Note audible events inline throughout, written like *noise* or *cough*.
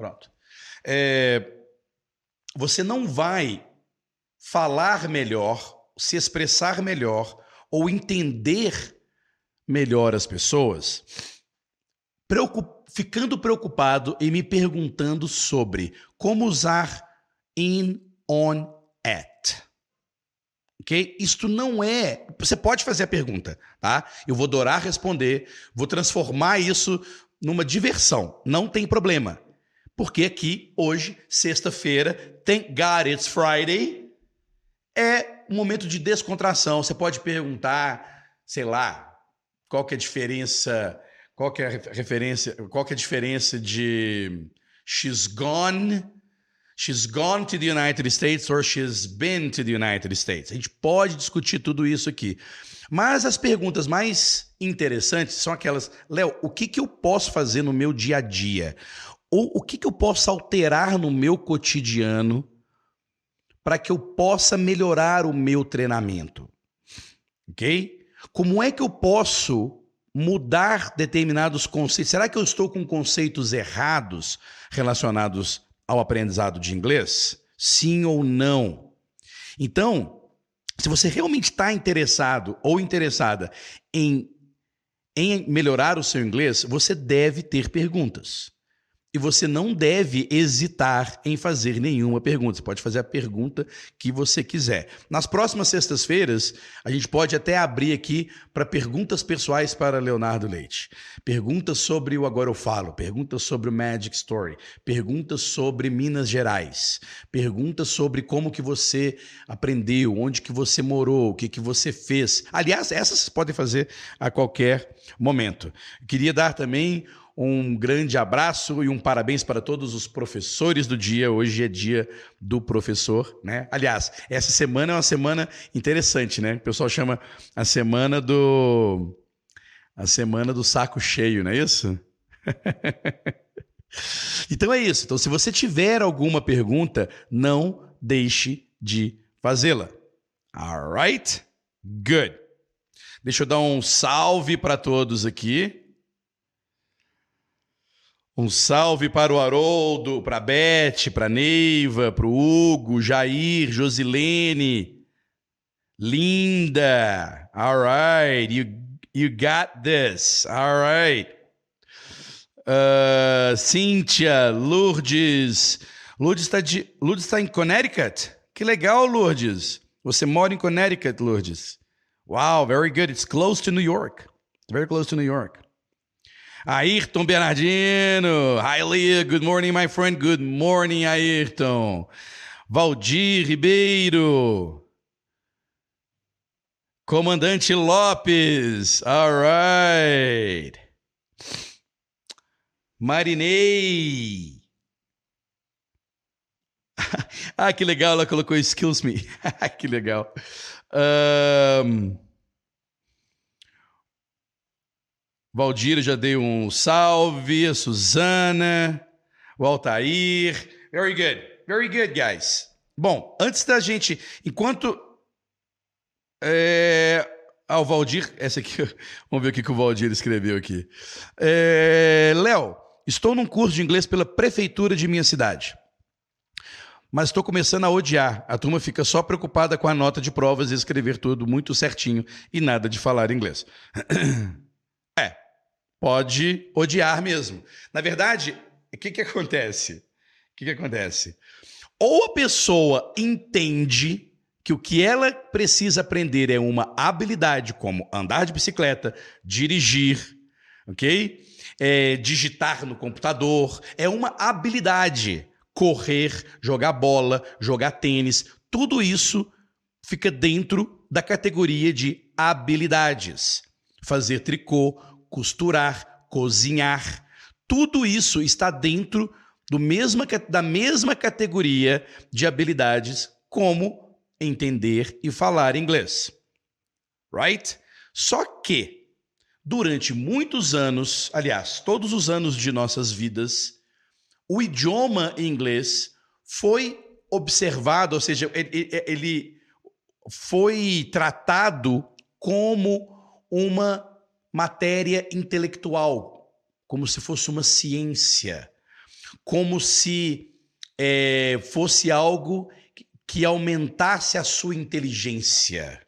Pronto. É, você não vai falar melhor, se expressar melhor ou entender melhor as pessoas preocup ficando preocupado e me perguntando sobre como usar in, on, at. Ok? Isto não é. Você pode fazer a pergunta, tá? Eu vou adorar responder, vou transformar isso numa diversão. Não tem problema. Porque aqui, hoje, sexta-feira, thank God it's Friday, é um momento de descontração. Você pode perguntar, sei lá, qual que é a diferença, qual que é a referência, qual que é a diferença de she's gone, she's gone to the United States or she's been to the United States. A gente pode discutir tudo isso aqui. Mas as perguntas mais interessantes são aquelas, Léo, o que, que eu posso fazer no meu dia a dia? Ou o que, que eu posso alterar no meu cotidiano para que eu possa melhorar o meu treinamento? Ok? Como é que eu posso mudar determinados conceitos? Será que eu estou com conceitos errados relacionados ao aprendizado de inglês? Sim ou não? Então, se você realmente está interessado ou interessada em, em melhorar o seu inglês, você deve ter perguntas. E você não deve hesitar em fazer nenhuma pergunta. Você pode fazer a pergunta que você quiser. Nas próximas sextas-feiras, a gente pode até abrir aqui para perguntas pessoais para Leonardo Leite. Perguntas sobre o Agora Eu Falo, perguntas sobre o Magic Story, perguntas sobre Minas Gerais, perguntas sobre como que você aprendeu, onde que você morou, o que que você fez. Aliás, essas podem fazer a qualquer momento. queria dar também um grande abraço e um parabéns para todos os professores do dia. Hoje é dia do professor, né? Aliás, essa semana é uma semana interessante, né? O pessoal chama a semana do a semana do saco cheio, não é isso? *laughs* então é isso. Então, se você tiver alguma pergunta, não deixe de fazê-la. Alright? Good. Deixa eu dar um salve para todos aqui. Um salve para o Haroldo, para a Beth, para a Neiva, para o Hugo, Jair, Josilene, Linda. All right, you, you got this. All right. Uh, Cíntia, Lourdes. Lourdes está Lourdes tá em Connecticut? Que legal, Lourdes. Você mora em Connecticut, Lourdes. Wow, very good. It's close to New York. Very close to New York. Ayrton Bernardino. Hi, Leah. Good morning, my friend. Good morning, Ayrton. Valdir Ribeiro. Comandante Lopes. All right. Marinei. *laughs* ah, que legal. Ela colocou excuse me. *laughs* que legal. Um... Valdir já dei um salve, a Suzana, o Altair. Very good, very good, guys. Bom, antes da gente, enquanto. É... Ah, o Valdir, essa aqui, *laughs* vamos ver o que o Valdir escreveu aqui. É... Léo, estou num curso de inglês pela prefeitura de minha cidade. Mas estou começando a odiar. A turma fica só preocupada com a nota de provas e escrever tudo muito certinho e nada de falar inglês. *clears throat* pode odiar mesmo. Na verdade, o que, que acontece? O que, que acontece? Ou a pessoa entende que o que ela precisa aprender é uma habilidade como andar de bicicleta, dirigir, ok? É, digitar no computador, é uma habilidade. Correr, jogar bola, jogar tênis, tudo isso fica dentro da categoria de habilidades. Fazer tricô, costurar, cozinhar. Tudo isso está dentro do mesma, da mesma categoria de habilidades como entender e falar inglês. Right? Só que, durante muitos anos, aliás, todos os anos de nossas vidas, o idioma inglês foi observado, ou seja, ele foi tratado como uma matéria intelectual, como se fosse uma ciência. como se é, fosse algo que aumentasse a sua inteligência.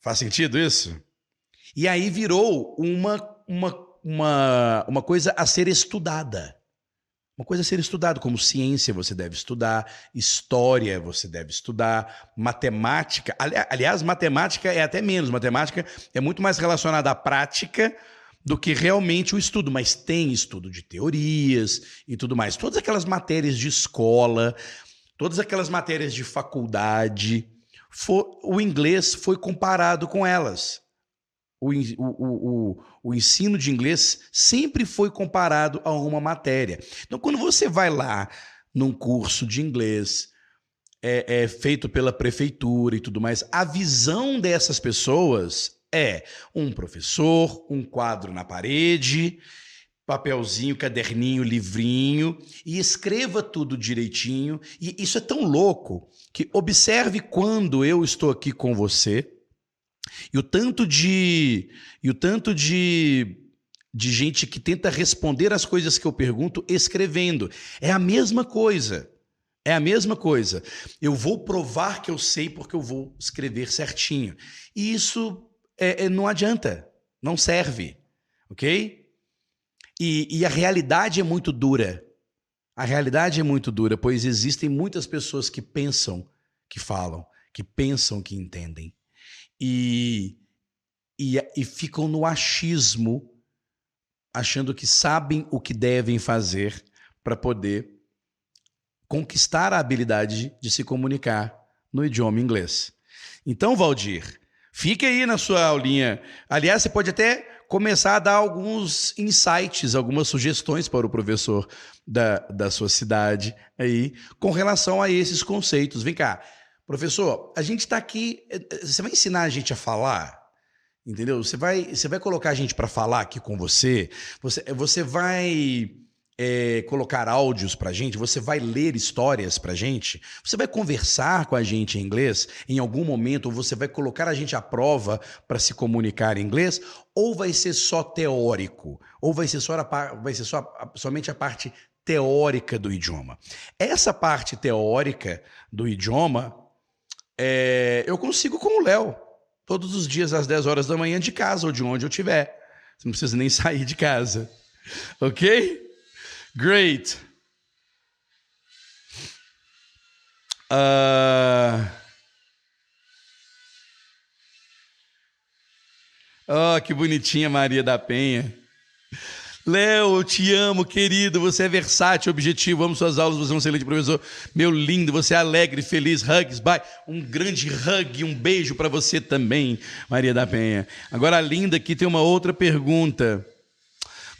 Faz sentido isso? E aí virou uma, uma, uma, uma coisa a ser estudada. Uma coisa a ser estudada, como ciência você deve estudar, história você deve estudar, matemática. Ali, aliás, matemática é até menos. Matemática é muito mais relacionada à prática do que realmente o estudo, mas tem estudo de teorias e tudo mais. Todas aquelas matérias de escola, todas aquelas matérias de faculdade, for, o inglês foi comparado com elas o, o, o, o ensino de inglês sempre foi comparado a uma matéria. Então, quando você vai lá num curso de inglês é, é feito pela prefeitura e tudo mais, a visão dessas pessoas é um professor, um quadro na parede, papelzinho, caderninho, livrinho e escreva tudo direitinho. E isso é tão louco que observe quando eu estou aqui com você e o tanto de e o tanto de de gente que tenta responder as coisas que eu pergunto escrevendo. É a mesma coisa. É a mesma coisa. Eu vou provar que eu sei porque eu vou escrever certinho. E isso é, é, não adianta, não serve, ok? E, e a realidade é muito dura. A realidade é muito dura, pois existem muitas pessoas que pensam que falam, que pensam que entendem e, e, e ficam no achismo, achando que sabem o que devem fazer para poder conquistar a habilidade de se comunicar no idioma inglês. Então, Valdir, fique aí na sua aulinha. Aliás, você pode até começar a dar alguns insights, algumas sugestões para o professor da, da sua cidade aí com relação a esses conceitos. Vem cá, Professor, a gente está aqui. Eh, eh, você vai ensinar a gente a falar? Entendeu? Você vai, você vai colocar a gente para falar aqui com você? Você, você vai é, colocar áudios para a gente? Você vai ler histórias para a gente? Você vai conversar com a gente em inglês em algum momento? Ou você vai colocar a gente à prova para se comunicar em inglês? Ou vai ser só teórico? Ou vai ser, só a, vai ser só, somente a parte teórica do idioma? Essa parte teórica do idioma é, eu consigo com o Léo, todos os dias às 10 horas da manhã de casa ou de onde eu estiver. Você não precisa nem *laughs* sair de casa. Ok? Great. Uh... Oh, que bonitinha Maria da Penha. Léo, eu te amo, querido. Você é versátil, objetivo. Amo suas aulas. Você é um excelente professor. Meu lindo, você é alegre, feliz. Hugs, bye. Um grande hug, um beijo para você também, Maria da Penha. Agora, a linda aqui tem uma outra pergunta.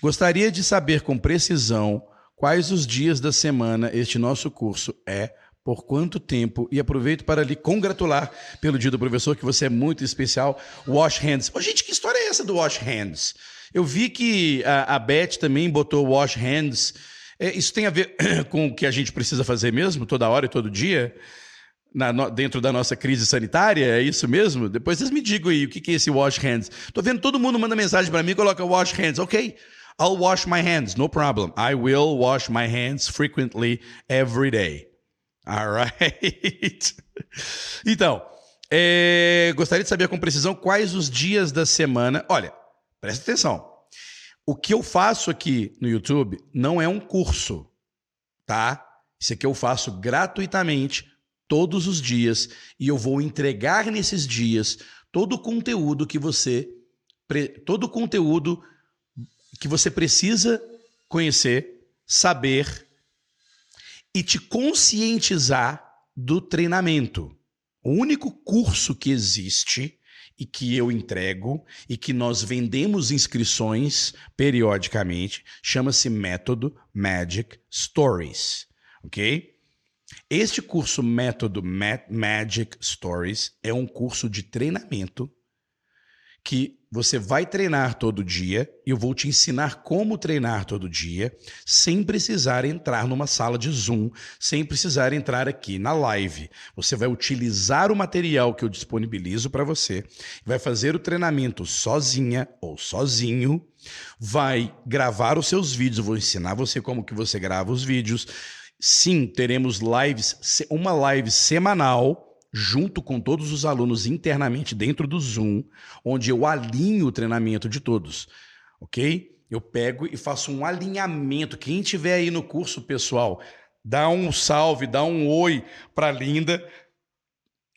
Gostaria de saber com precisão quais os dias da semana este nosso curso é, por quanto tempo, e aproveito para lhe congratular pelo dia do professor, que você é muito especial. Wash hands. Oh, gente, que história é essa do wash hands? Eu vi que a, a Beth também botou wash hands. É, isso tem a ver *clears throat* com o que a gente precisa fazer mesmo, toda hora e todo dia? Na, no, dentro da nossa crise sanitária, é isso mesmo? Depois vocês me digam aí o que, que é esse wash hands. Tô vendo todo mundo manda mensagem para mim, coloca wash hands. Ok, I'll wash my hands, no problem. I will wash my hands frequently every day. All right. *laughs* então, é, gostaria de saber com precisão quais os dias da semana. Olha, Presta atenção. O que eu faço aqui no YouTube não é um curso, tá? Isso aqui eu faço gratuitamente todos os dias e eu vou entregar nesses dias todo o conteúdo que você todo o conteúdo que você precisa conhecer, saber e te conscientizar do treinamento. O único curso que existe e que eu entrego e que nós vendemos inscrições periodicamente, chama-se Método Magic Stories, ok? Este curso Método Magic Stories é um curso de treinamento que você vai treinar todo dia e eu vou te ensinar como treinar todo dia, sem precisar entrar numa sala de Zoom, sem precisar entrar aqui na live. Você vai utilizar o material que eu disponibilizo para você, vai fazer o treinamento sozinha ou sozinho vai gravar os seus vídeos, eu vou ensinar você como que você grava os vídeos. Sim, teremos lives, uma live semanal junto com todos os alunos internamente dentro do Zoom, onde eu alinho o treinamento de todos, ok? Eu pego e faço um alinhamento. Quem tiver aí no curso, pessoal, dá um salve, dá um oi para Linda,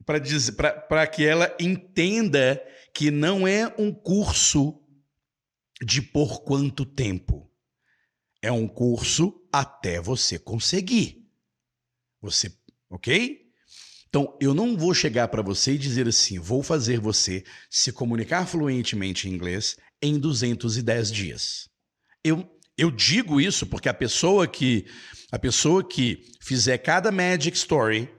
para que ela entenda que não é um curso de por quanto tempo. É um curso até você conseguir. Você, ok? Então, eu não vou chegar para você e dizer assim: vou fazer você se comunicar fluentemente em inglês em 210 dias. Eu, eu digo isso porque a pessoa que a pessoa que fizer cada Magic Story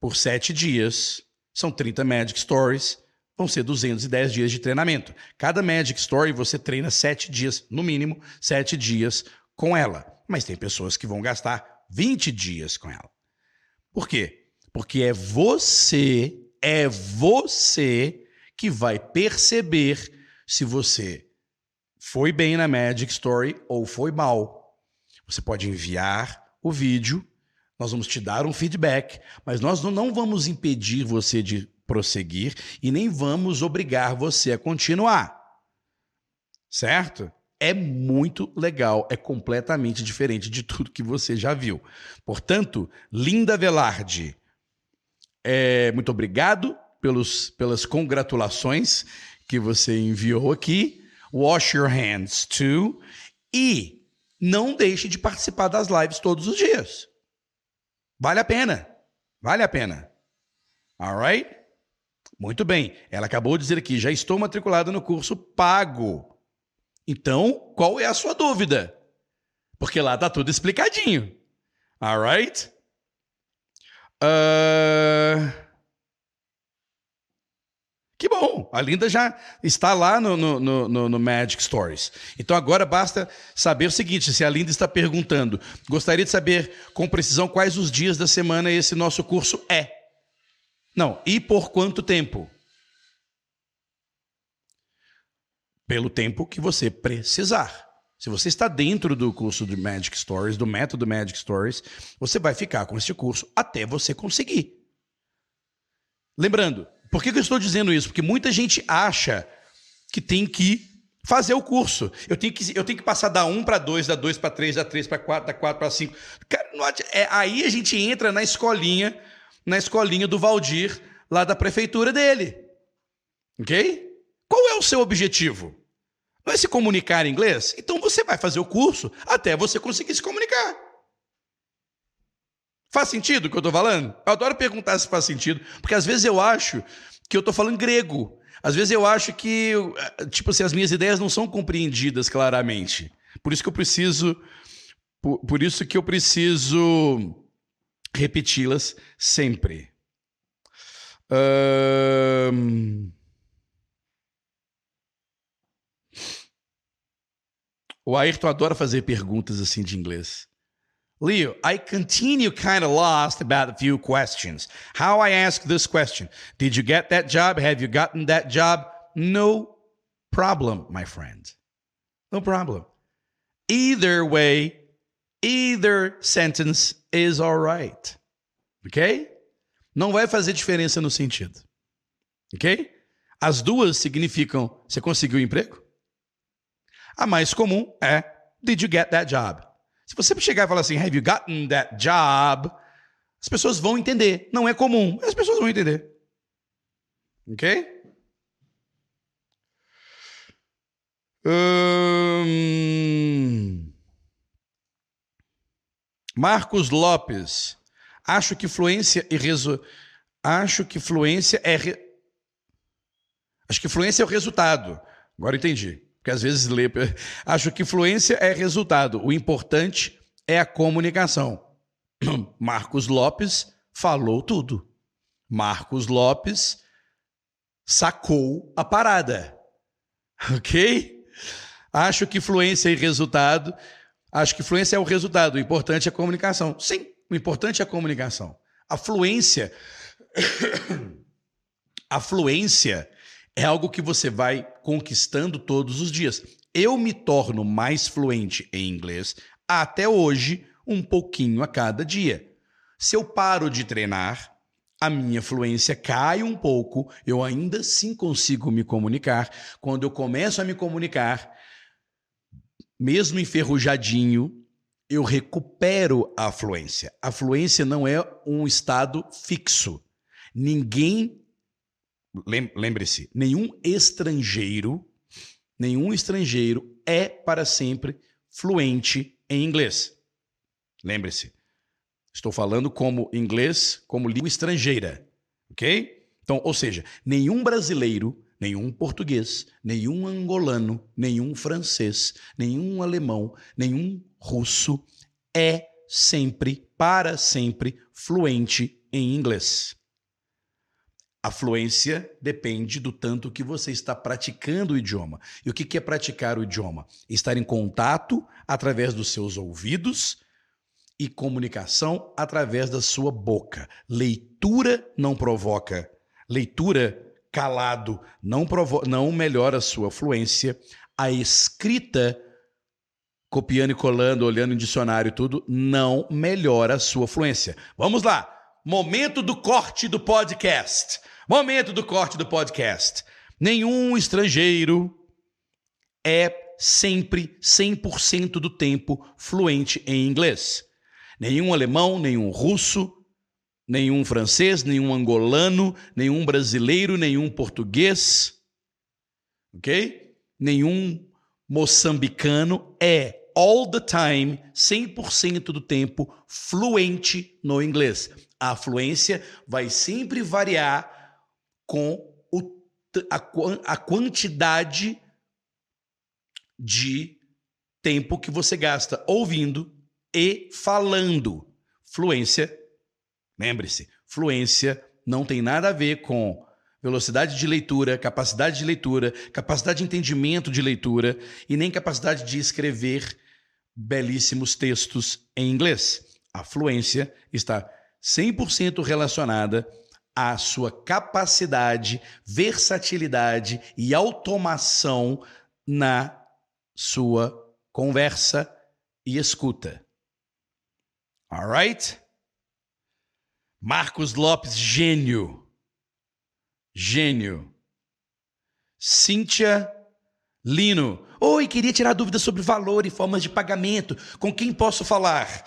por sete dias, são 30 Magic Stories, vão ser 210 dias de treinamento. Cada Magic Story você treina sete dias, no mínimo, sete dias com ela. Mas tem pessoas que vão gastar 20 dias com ela. Por quê? Porque é você, é você que vai perceber se você foi bem na Magic Story ou foi mal. Você pode enviar o vídeo, nós vamos te dar um feedback, mas nós não vamos impedir você de prosseguir e nem vamos obrigar você a continuar. Certo? É muito legal, é completamente diferente de tudo que você já viu. Portanto, Linda Velarde, é, muito obrigado pelos, pelas congratulações que você enviou aqui. Wash your hands too. E não deixe de participar das lives todos os dias. Vale a pena. Vale a pena. Alright? Muito bem. Ela acabou de dizer aqui: já estou matriculada no curso pago. Então, qual é a sua dúvida? Porque lá está tudo explicadinho. Alright? Uh... Que bom, a Linda já está lá no, no, no, no, Magic Stories. Então agora basta saber o seguinte: se a Linda está perguntando, gostaria de saber com precisão quais os dias da semana esse nosso curso é. Não, e por quanto tempo? Pelo tempo que você precisar. Se você está dentro do curso de Magic Stories, do método Magic Stories, você vai ficar com este curso até você conseguir. Lembrando, por que eu estou dizendo isso? Porque muita gente acha que tem que fazer o curso. Eu tenho que, eu tenho que passar da 1 para 2, da 2 para 3, da 3 para 4, da 4 para 5. Cara, é, aí a gente entra na escolinha na escolinha do Valdir, lá da prefeitura dele. Ok? Qual é o seu objetivo? É se comunicar em inglês? Então você vai fazer o curso até você conseguir se comunicar. Faz sentido o que eu estou falando? Eu adoro perguntar se faz sentido, porque às vezes eu acho que eu estou falando grego. Às vezes eu acho que, tipo assim, as minhas ideias não são compreendidas claramente. Por isso que eu preciso, por, por isso que eu preciso repeti-las sempre. Um... O Ayrton adora fazer perguntas assim de inglês. Leo, I continue kind of lost about a few questions. How I ask this question Did you get that job? Have you gotten that job? No problem, my friend. No problem. Either way, Either sentence is alright. Ok? Não vai fazer diferença no sentido. Ok? As duas significam você conseguiu emprego? A mais comum é Did you get that job? Se você chegar e falar assim, Have you gotten that job? As pessoas vão entender. Não é comum, as pessoas vão entender. Ok? Marcos Lopes. Acho que fluência e resu... acho que fluência é re... acho que fluência é o resultado. Agora entendi. Porque às vezes lê. *laughs* Acho que fluência é resultado. O importante é a comunicação. *clears throat* Marcos Lopes falou tudo. Marcos Lopes sacou a parada. *laughs* Ok? Acho que fluência e resultado Acho que fluência é o resultado, o importante é a comunicação. Sim, o importante é a comunicação. A fluência. *coughs* a fluência é algo que você vai conquistando todos os dias. Eu me torno mais fluente em inglês até hoje, um pouquinho a cada dia. Se eu paro de treinar, a minha fluência cai um pouco, eu ainda assim consigo me comunicar. Quando eu começo a me comunicar, mesmo enferrujadinho, eu recupero a fluência. A fluência não é um estado fixo. Ninguém, lembre-se, nenhum estrangeiro, nenhum estrangeiro é para sempre fluente em inglês. Lembre-se, estou falando como inglês, como língua estrangeira, ok? Então, ou seja, nenhum brasileiro nenhum português, nenhum angolano, nenhum francês, nenhum alemão, nenhum russo é sempre, para sempre, fluente em inglês. A fluência depende do tanto que você está praticando o idioma. E o que é praticar o idioma? Estar em contato através dos seus ouvidos e comunicação através da sua boca. Leitura não provoca. Leitura calado não, provo não melhora a sua fluência. A escrita, copiando e colando, olhando em dicionário e tudo, não melhora a sua fluência. Vamos lá. Momento do corte do podcast. Momento do corte do podcast. Nenhum estrangeiro é sempre 100% do tempo fluente em inglês. Nenhum alemão, nenhum russo, nenhum francês, nenhum angolano, nenhum brasileiro, nenhum português, ok? Nenhum moçambicano é all the time, 100% do tempo, fluente no inglês. A fluência vai sempre variar com o, a, a quantidade de tempo que você gasta ouvindo e falando. Fluência Lembre-se, fluência não tem nada a ver com velocidade de leitura, capacidade de leitura, capacidade de entendimento de leitura e nem capacidade de escrever belíssimos textos em inglês. A fluência está 100% relacionada à sua capacidade, versatilidade e automação na sua conversa e escuta. Alright? Marcos Lopes, gênio. Gênio. Cíntia Lino. Oi, queria tirar dúvidas sobre valor e formas de pagamento. Com quem posso falar?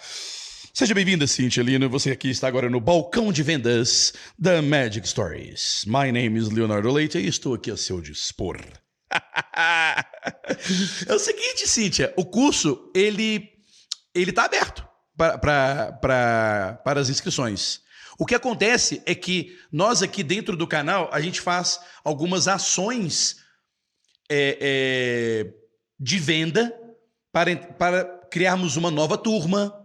Seja bem-vinda, Cíntia Lino. Você aqui está agora no balcão de vendas da Magic Stories. My name is Leonardo Leite e estou aqui a seu dispor. *laughs* é o seguinte, Cíntia, o curso ele ele está aberto para as inscrições. O que acontece é que nós aqui dentro do canal a gente faz algumas ações é, é, de venda para, para criarmos uma nova turma,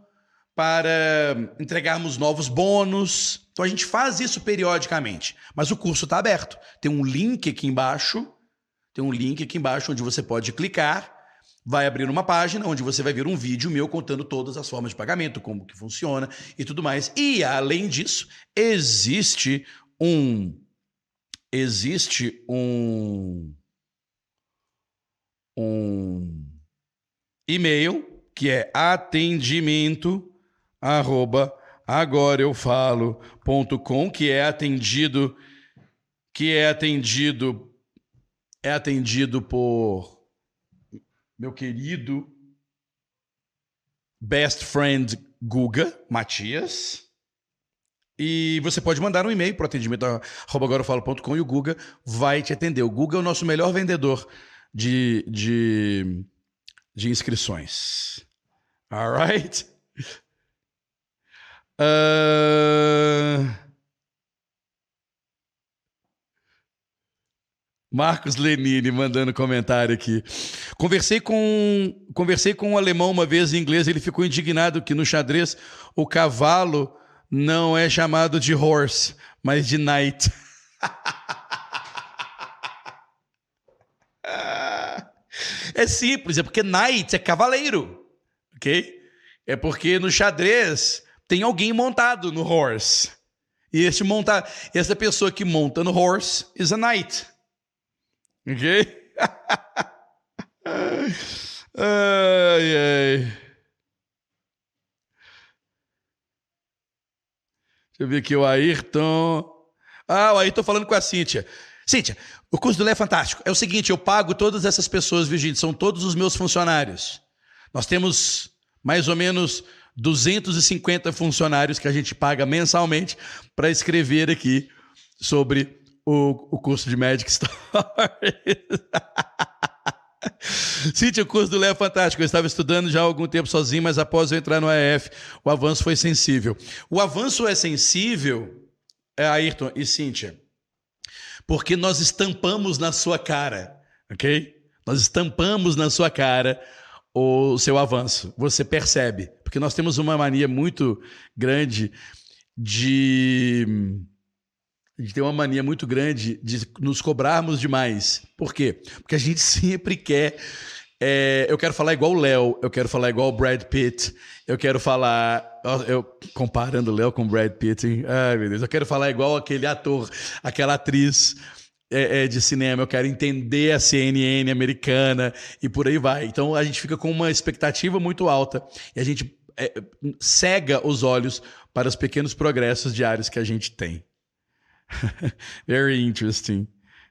para entregarmos novos bônus. Então a gente faz isso periodicamente. Mas o curso está aberto. Tem um link aqui embaixo. Tem um link aqui embaixo onde você pode clicar vai abrir uma página onde você vai ver um vídeo meu contando todas as formas de pagamento, como que funciona e tudo mais. E além disso, existe um existe um um e-mail que é atendimento arroba agora eu que é atendido que é atendido é atendido por meu querido best friend Guga Matias. E você pode mandar um e-mail para atendimento agorafalo.com e o Guga vai te atender. O Guga é o nosso melhor vendedor de, de, de inscrições. Alright? Uh... Marcos Lenini mandando comentário aqui. Conversei com, conversei com um alemão uma vez em inglês, ele ficou indignado que no xadrez o cavalo não é chamado de horse, mas de knight. *laughs* é simples, é porque knight é cavaleiro, ok? É porque no xadrez tem alguém montado no horse. E este monta, essa pessoa que monta no horse is a knight. Ok? *laughs* ai, ai. Deixa eu ver aqui o Ayrton. Ah, o Ayrton falando com a Cíntia. Cíntia, o curso do Lé é fantástico. É o seguinte, eu pago todas essas pessoas, Virgínia, são todos os meus funcionários. Nós temos mais ou menos 250 funcionários que a gente paga mensalmente para escrever aqui sobre o, o curso de Magic *laughs* Stories. Cíntia, o curso do Léo é fantástico. Eu estava estudando já há algum tempo sozinho, mas após eu entrar no AF, o avanço foi sensível. O avanço é sensível, é Ayrton e Cíntia, porque nós estampamos na sua cara, ok? Nós estampamos na sua cara o seu avanço. Você percebe, porque nós temos uma mania muito grande de a gente tem uma mania muito grande de nos cobrarmos demais. Por quê? Porque a gente *laughs* sempre quer. É, eu quero falar igual o Léo, eu quero falar igual o Brad Pitt, eu quero falar. Eu, comparando o Léo com o Brad Pitt, hein? ai meu Deus, eu quero falar igual aquele ator, aquela atriz é, é, de cinema, eu quero entender a CNN americana e por aí vai. Então a gente fica com uma expectativa muito alta e a gente é, cega os olhos para os pequenos progressos diários que a gente tem. *laughs* Very interesting.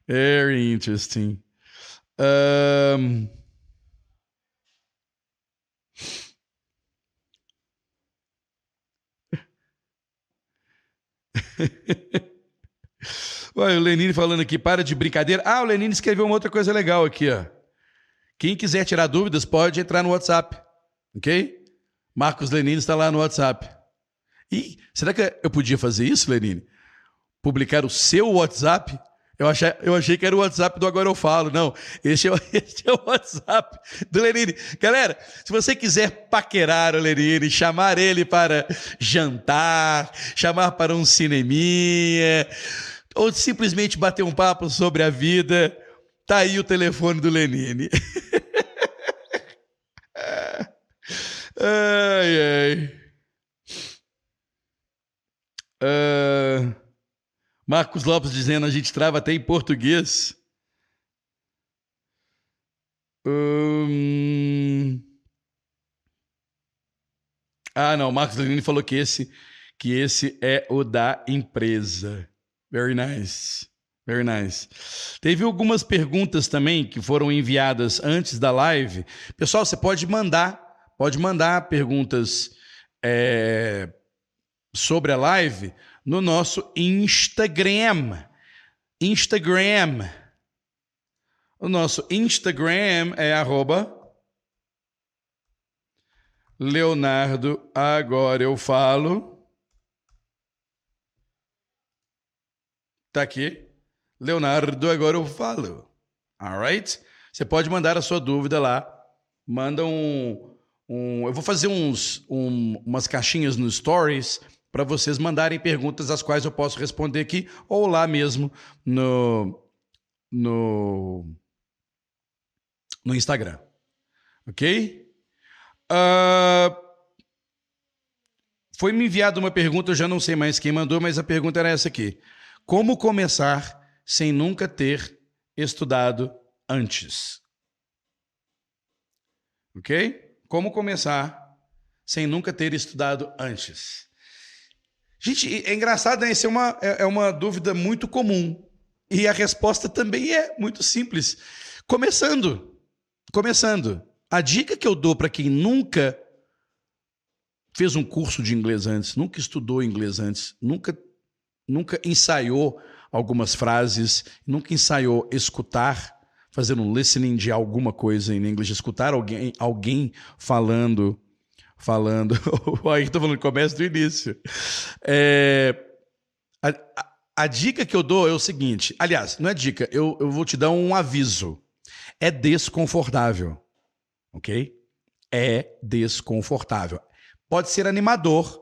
Very interesting. Um... *laughs* O Lenine falando aqui, para de brincadeira. Ah, o Lenine escreveu uma outra coisa legal aqui, ó. Quem quiser tirar dúvidas, pode entrar no WhatsApp, ok? Marcos Lenine está lá no WhatsApp. E será que eu podia fazer isso, Lenine? publicar o seu WhatsApp, eu achei, eu achei que era o WhatsApp do Agora Eu Falo. Não, este é, *laughs* é o WhatsApp do Lenine. Galera, se você quiser paquerar o Lenine, chamar ele para jantar, chamar para um cineminha, ou simplesmente bater um papo sobre a vida, tá aí o telefone do Lenine. *laughs* ai, ai. Uh... Marcos Lopes dizendo a gente trava até em português. Hum... Ah, não, Marcos Lenini falou que esse, que esse é o da empresa. Very nice. Very nice. Teve algumas perguntas também que foram enviadas antes da live. Pessoal, você pode mandar, pode mandar perguntas é, sobre a live no nosso Instagram. Instagram. O nosso Instagram é arroba Leonardo, agora eu falo. Tá aqui. Leonardo, agora eu falo. Alright? Você pode mandar a sua dúvida lá. Manda um. um eu vou fazer uns, um, umas caixinhas no Stories para vocês mandarem perguntas as quais eu posso responder aqui ou lá mesmo no no no Instagram, ok? Uh, foi me enviada uma pergunta, eu já não sei mais quem mandou, mas a pergunta era essa aqui: Como começar sem nunca ter estudado antes? Ok? Como começar sem nunca ter estudado antes? Gente, é engraçado, né? Isso é uma, é, é uma dúvida muito comum. E a resposta também é muito simples. Começando. Começando. A dica que eu dou para quem nunca fez um curso de inglês antes, nunca estudou inglês antes, nunca, nunca ensaiou algumas frases, nunca ensaiou escutar, fazer um listening de alguma coisa em inglês, escutar alguém, alguém falando falando. *laughs* o Ayrton falando, começa do início. É, a, a, a, dica que eu dou é o seguinte: aliás, não é dica, eu, eu vou te dar um aviso. É desconfortável. Ok? É desconfortável. Pode ser animador,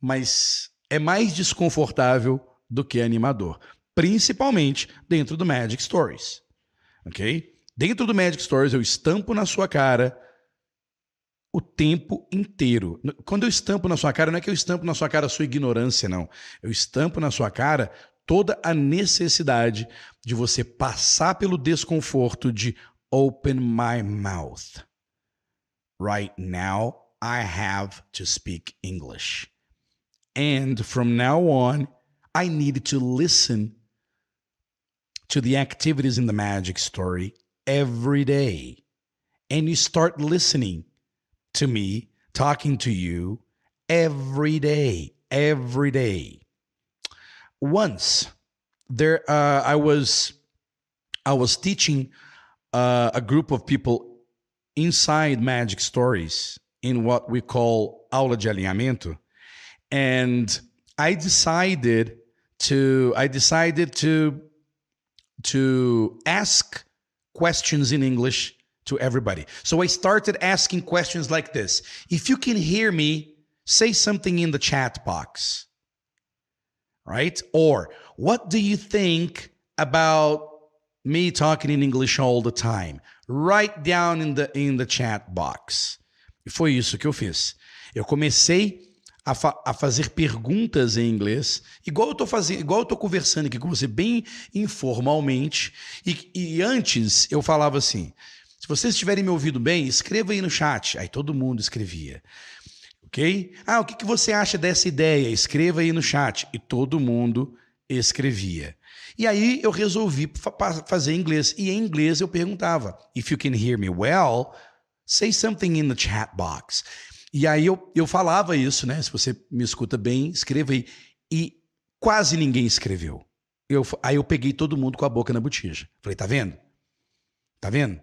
mas é mais desconfortável do que animador. Principalmente dentro do Magic Stories. Ok? Dentro do Magic Stories, eu estampo na sua cara o tempo inteiro. Quando eu estampo na sua cara, não é que eu estampo na sua cara a sua ignorância, não. Eu estampo na sua cara toda a necessidade de você passar pelo desconforto de open my mouth. Right now, I have to speak English. And from now on, I need to listen to the activities in the magic story every day. And you start listening to me talking to you every day, every day. Once there, uh, I was, I was teaching uh, a group of people inside Magic Stories in what we call aula de alinhamento, and I decided to, I decided to, to ask questions in English to everybody. So I started asking questions like this. If you can hear me, say something in the chat box. Right? Or what do you think about me talking in English all the time? Write down in the in the chat box. E foi isso que eu fiz. Eu comecei a, fa a, fazer perguntas em inglês, igual eu tô fazendo, igual eu tô conversando aqui com você, bem informalmente. E, e antes eu falava assim: se vocês estiverem me ouvindo bem, escreva aí no chat. Aí todo mundo escrevia. Ok? Ah, o que, que você acha dessa ideia? Escreva aí no chat. E todo mundo escrevia. E aí eu resolvi fa fazer inglês. E em inglês eu perguntava: If you can hear me well, say something in the chat box. E aí eu, eu falava isso, né? Se você me escuta bem, escreva aí. E quase ninguém escreveu. Eu, aí eu peguei todo mundo com a boca na botija. Falei, tá vendo? Tá vendo?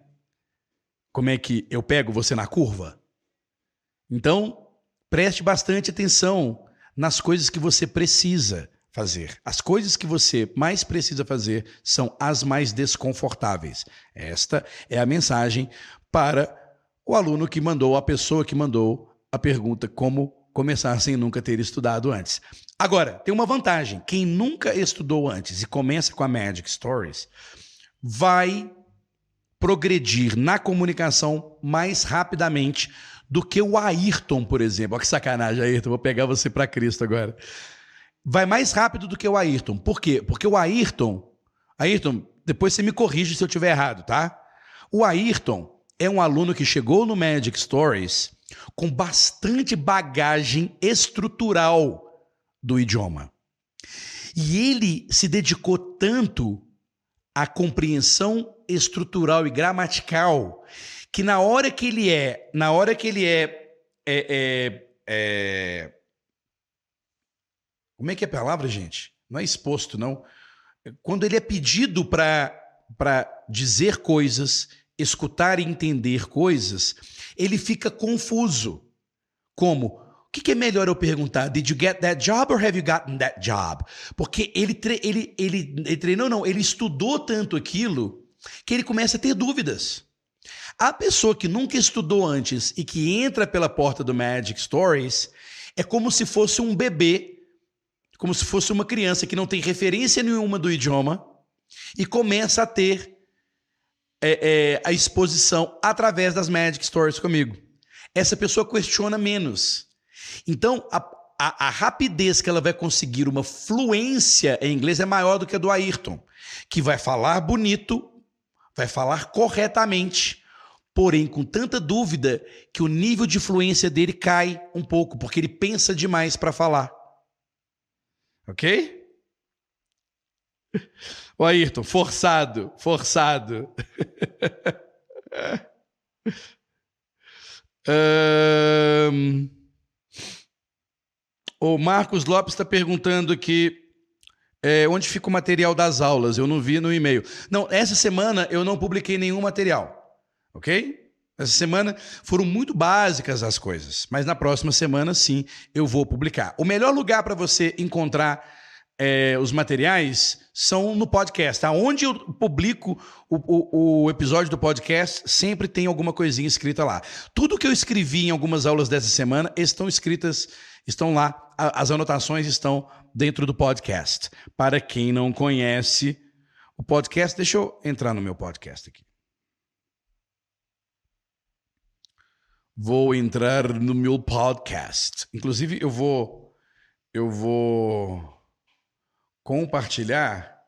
como é que eu pego você na curva? Então, preste bastante atenção nas coisas que você precisa fazer. As coisas que você mais precisa fazer são as mais desconfortáveis. Esta é a mensagem para o aluno que mandou, a pessoa que mandou a pergunta como começar sem nunca ter estudado antes. Agora, tem uma vantagem. Quem nunca estudou antes e começa com a Magic Stories vai progredir na comunicação mais rapidamente do que o Ayrton, por exemplo. Olha que sacanagem, Ayrton, vou pegar você para Cristo agora. Vai mais rápido do que o Ayrton. Por quê? Porque o Ayrton, Ayrton, depois você me corrige se eu estiver errado, tá? O Ayrton é um aluno que chegou no Magic Stories com bastante bagagem estrutural do idioma. E ele se dedicou tanto à compreensão estrutural e gramatical que na hora que ele é, na hora que ele é, é, é, é como é que é a palavra, gente? Não é exposto, não. Quando ele é pedido para dizer coisas, escutar e entender coisas, ele fica confuso. Como? O que, é melhor eu perguntar? Did you get that job or have you gotten that job? Porque ele, ele, ele, ele treinou, não, ele estudou tanto aquilo que ele começa a ter dúvidas. A pessoa que nunca estudou antes e que entra pela porta do Magic Stories é como se fosse um bebê, como se fosse uma criança que não tem referência nenhuma do idioma e começa a ter é, é, a exposição através das Magic Stories comigo. Essa pessoa questiona menos. Então, a, a, a, rapidez que ela vai conseguir uma fluência em inglês é maior do que a do Ayrton, que vai falar bonito, vai falar corretamente, porém com tanta dúvida que o nível de fluência dele cai um pouco, porque ele pensa demais para falar. Ok? O Ayrton, forçado, forçado. *laughs* um... O Marcos Lopes está perguntando aqui é, onde fica o material das aulas? Eu não vi no e-mail. Não, essa semana eu não publiquei nenhum material, ok? Essa semana foram muito básicas as coisas, mas na próxima semana sim eu vou publicar. O melhor lugar para você encontrar é, os materiais são no podcast. Aonde eu publico o, o, o, episódio do podcast, sempre tem alguma coisinha escrita lá. Tudo que eu escrevi em algumas aulas dessa semana estão escritas, estão lá. As anotações estão dentro do podcast. Para quem não conhece o podcast, deixa eu entrar no meu podcast aqui. Vou entrar no meu podcast. Inclusive, eu vou. Eu vou compartilhar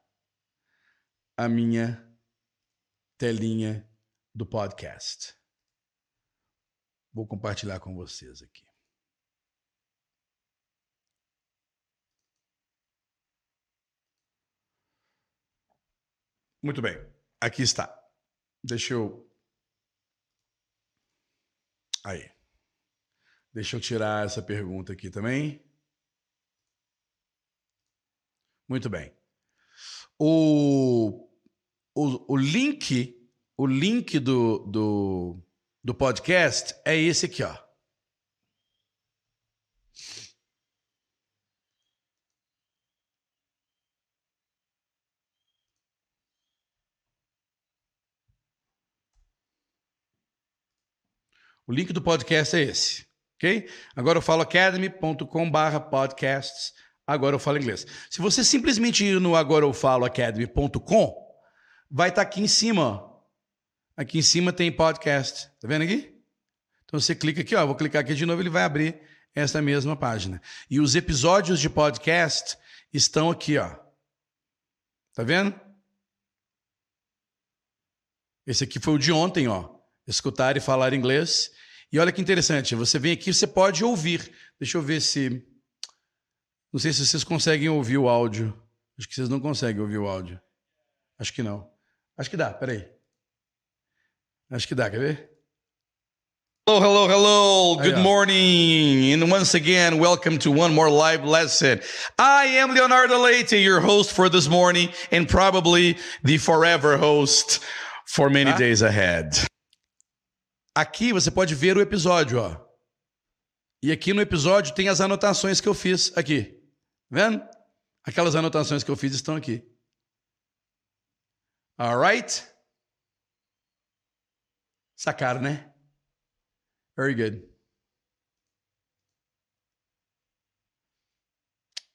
a minha telinha do podcast. Vou compartilhar com vocês aqui. Muito bem, aqui está. Deixa eu. Aí. Deixa eu tirar essa pergunta aqui também. Muito bem. O, o, o link, o link do, do, do podcast é esse aqui, ó. O link do podcast é esse, ok? Agora eu falo academy.com/podcasts. Agora eu falo inglês. Se você simplesmente ir no agora vai estar tá aqui em cima. Aqui em cima tem podcast. Tá vendo aqui? Então você clica aqui, ó. Vou clicar aqui de novo, ele vai abrir essa mesma página. E os episódios de podcast estão aqui, ó. Tá vendo? Esse aqui foi o de ontem, ó. Escutar e falar inglês. E olha que interessante, você vem aqui, você pode ouvir. Deixa eu ver se. Não sei se vocês conseguem ouvir o áudio. Acho que vocês não conseguem ouvir o áudio. Acho que não. Acho que dá, peraí. Acho que dá, quer ver? Hello, hello, hello. Good morning. And once again, welcome to one more live lesson. I am Leonardo Leite, your host for this morning and probably the forever host for many ah. days ahead. Aqui você pode ver o episódio, ó. E aqui no episódio tem as anotações que eu fiz aqui. Tá vendo? Aquelas anotações que eu fiz estão aqui. Alright? Sacaram, né? Very good.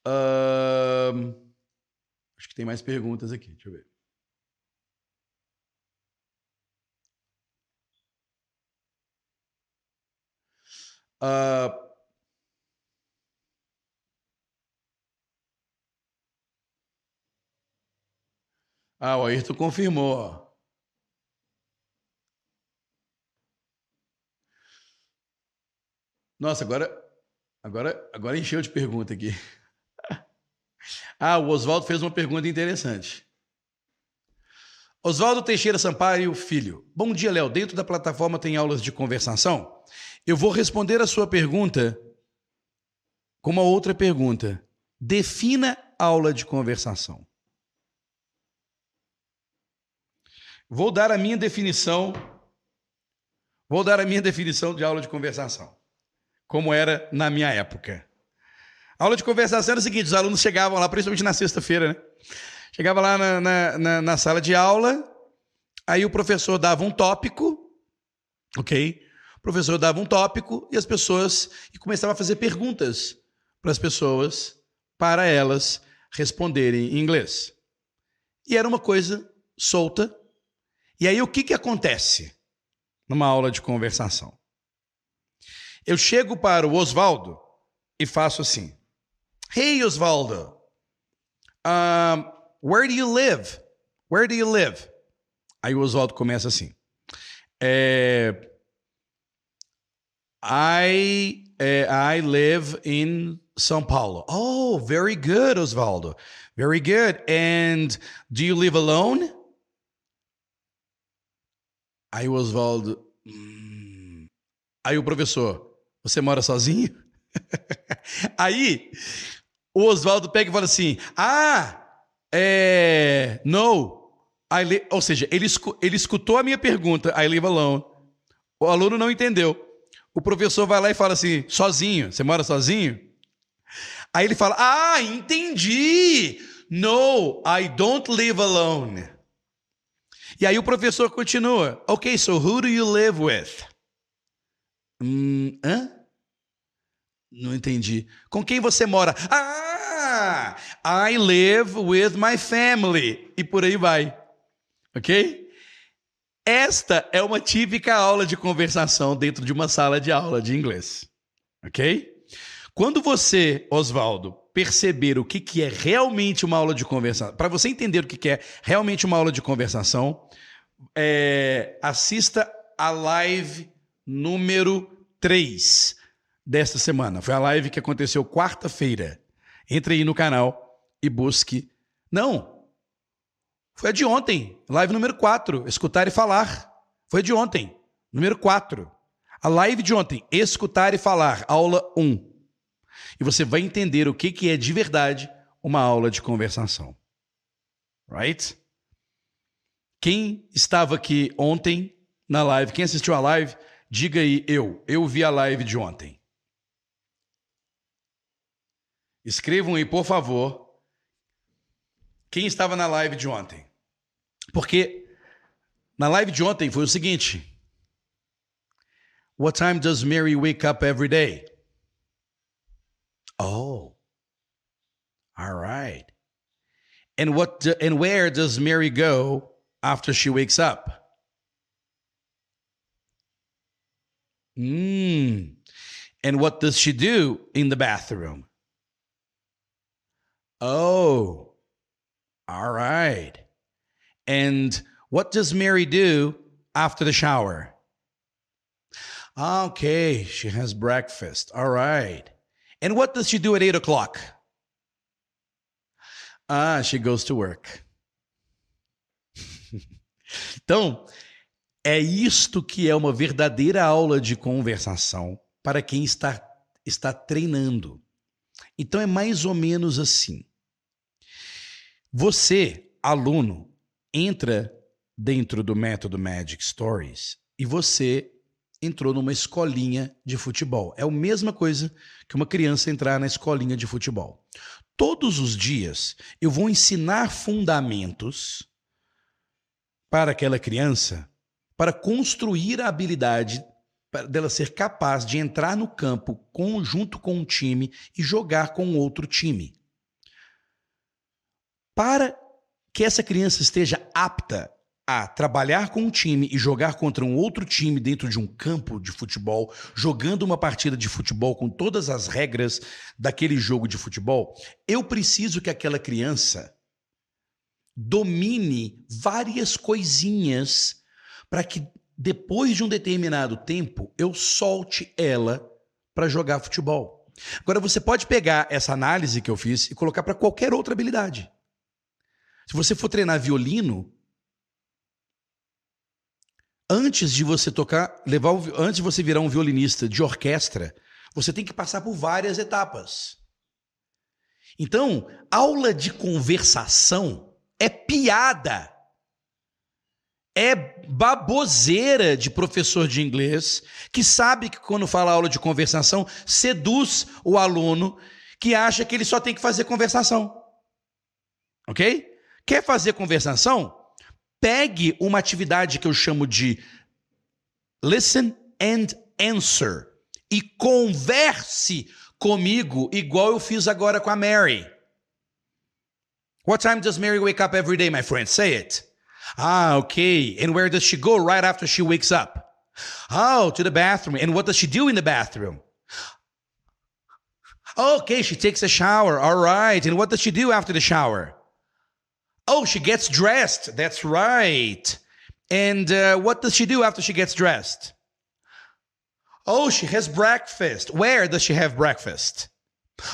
Um, acho que tem mais perguntas aqui. Deixa eu ver. Uh, ah, o Ayrton confirmou. Nossa, agora, agora, agora encheu de pergunta aqui. *laughs* ah, o Oswaldo fez uma pergunta interessante. Oswaldo Teixeira Sampaio, filho. Bom dia, Léo. Dentro da plataforma tem aulas de conversação? Eu vou responder a sua pergunta com uma outra pergunta. Defina aula de conversação. Vou dar a minha definição. Vou dar a minha definição de aula de conversação, como era na minha época. A aula de conversação era o seguinte: os alunos chegavam lá, principalmente na sexta-feira, né? Chegava lá na, na, na, na sala de aula, aí o professor dava um tópico, ok? professor dava um tópico e as pessoas e começava a fazer perguntas para as pessoas para elas responderem em inglês. E era uma coisa solta. E aí o que, que acontece numa aula de conversação? Eu chego para o Oswaldo e faço assim: Hey Oswaldo, where do you live? Where do you live? Aí o Oswaldo começa assim. É, I uh, I live in São Paulo. Oh, very good, Osvaldo. Very good. And do you live alone? Aí o Osvaldo. Hum. Aí o professor, você mora sozinho? *laughs* Aí o Osvaldo pega e fala assim: Ah, é. No. Ou seja, ele, ele escutou a minha pergunta, I live alone. O aluno não entendeu o professor vai lá e fala assim: sozinho, você mora sozinho? Aí ele fala: Ah, entendi! No, I don't live alone. E aí o professor continua: Ok, so who do you live with? Hum, hã? Não entendi. Com quem você mora? Ah, I live with my family. E por aí vai. Ok? Esta é uma típica aula de conversação dentro de uma sala de aula de inglês. Ok? Quando você, Oswaldo, perceber o que, que é realmente uma aula de conversação, para você entender o que, que é realmente uma aula de conversação, é, assista a live número 3 desta semana. Foi a live que aconteceu quarta-feira. Entre aí no canal e busque. Não! Foi a de ontem, live número 4, escutar e falar. Foi a de ontem, número 4. A live de ontem, escutar e falar, aula 1. E você vai entender o que, que é de verdade uma aula de conversação. Right? Quem estava aqui ontem na live, quem assistiu a live, diga aí eu. Eu vi a live de ontem. Escrevam aí, por favor, quem estava na live de ontem. Porque na live de ontem foi o seguinte: What time does Mary wake up every day? Oh. All right. And what do, and where does Mary go after she wakes up? Mm. And what does she do in the bathroom? Oh. All right. And what does Mary do after the shower? Okay, she has breakfast. All right. And what does she do at eight o'clock? Ah, she goes to work. *laughs* então, é isto que é uma verdadeira aula de conversação para quem está, está treinando. Então, é mais ou menos assim. Você, aluno, entra dentro do método Magic Stories e você entrou numa escolinha de futebol. É a mesma coisa que uma criança entrar na escolinha de futebol. Todos os dias eu vou ensinar fundamentos para aquela criança para construir a habilidade dela ser capaz de entrar no campo junto com um time e jogar com outro time. Para que essa criança esteja apta a trabalhar com um time e jogar contra um outro time dentro de um campo de futebol, jogando uma partida de futebol com todas as regras daquele jogo de futebol, eu preciso que aquela criança domine várias coisinhas para que depois de um determinado tempo eu solte ela para jogar futebol. Agora você pode pegar essa análise que eu fiz e colocar para qualquer outra habilidade. Se você for treinar violino, antes de você tocar, levar o, antes de você virar um violinista de orquestra, você tem que passar por várias etapas. Então, aula de conversação é piada. É baboseira de professor de inglês que sabe que quando fala aula de conversação seduz o aluno que acha que ele só tem que fazer conversação. OK? Quer fazer conversação? Pegue uma atividade que eu chamo de listen and answer e converse comigo igual eu fiz agora com a Mary. What time does Mary wake up every day, my friend? Say it. Ah, okay. And where does she go right after she wakes up? Oh, to the bathroom. And what does she do in the bathroom? Okay, she takes a shower. All right. And what does she do after the shower? Oh, she gets dressed. That's right. And uh, what does she do after she gets dressed? Oh, she has breakfast. Where does she have breakfast?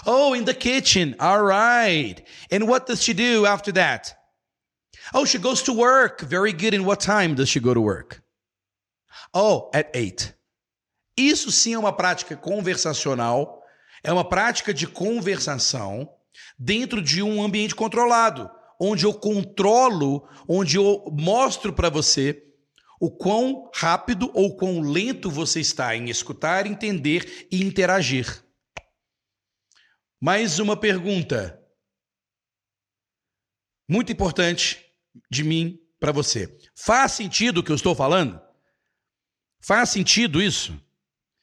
Oh, in the kitchen. All right. And what does she do after that? Oh, she goes to work. Very good. And what time does she go to work? Oh, at eight. Isso sim é uma prática conversacional, é uma prática de conversação dentro de um ambiente controlado onde eu controlo, onde eu mostro para você o quão rápido ou quão lento você está em escutar, entender e interagir. Mais uma pergunta. Muito importante de mim para você. Faz sentido o que eu estou falando? Faz sentido isso?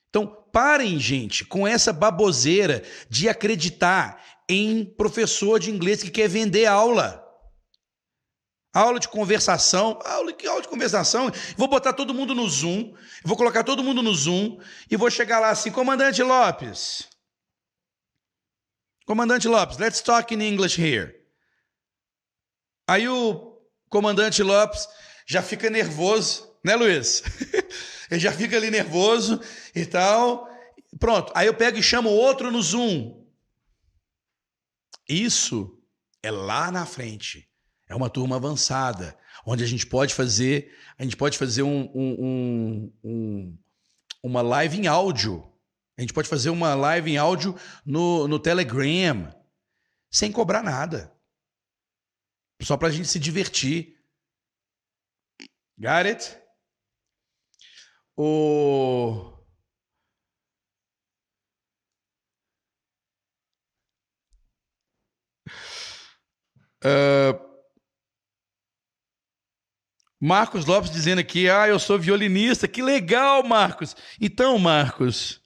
Então, parem, gente, com essa baboseira de acreditar em professor de inglês que quer vender aula. Aula de conversação, aula, que aula de conversação? Vou botar todo mundo no Zoom, vou colocar todo mundo no Zoom e vou chegar lá assim, comandante Lopes. Comandante Lopes, let's talk in English here. Aí o comandante Lopes já fica nervoso, né, Luiz? *laughs* ele já fica ali nervoso e tal. Pronto, aí eu pego e chamo outro no Zoom. Isso é lá na frente. É uma turma avançada, onde a gente pode fazer, a gente pode fazer um, um, um, uma live em áudio. A gente pode fazer uma live em áudio no, no Telegram, sem cobrar nada. Só para a gente se divertir. Got it? O... Uh, Marcos Lopes dizendo aqui, ah, eu sou violinista. Que legal, Marcos. Então, Marcos,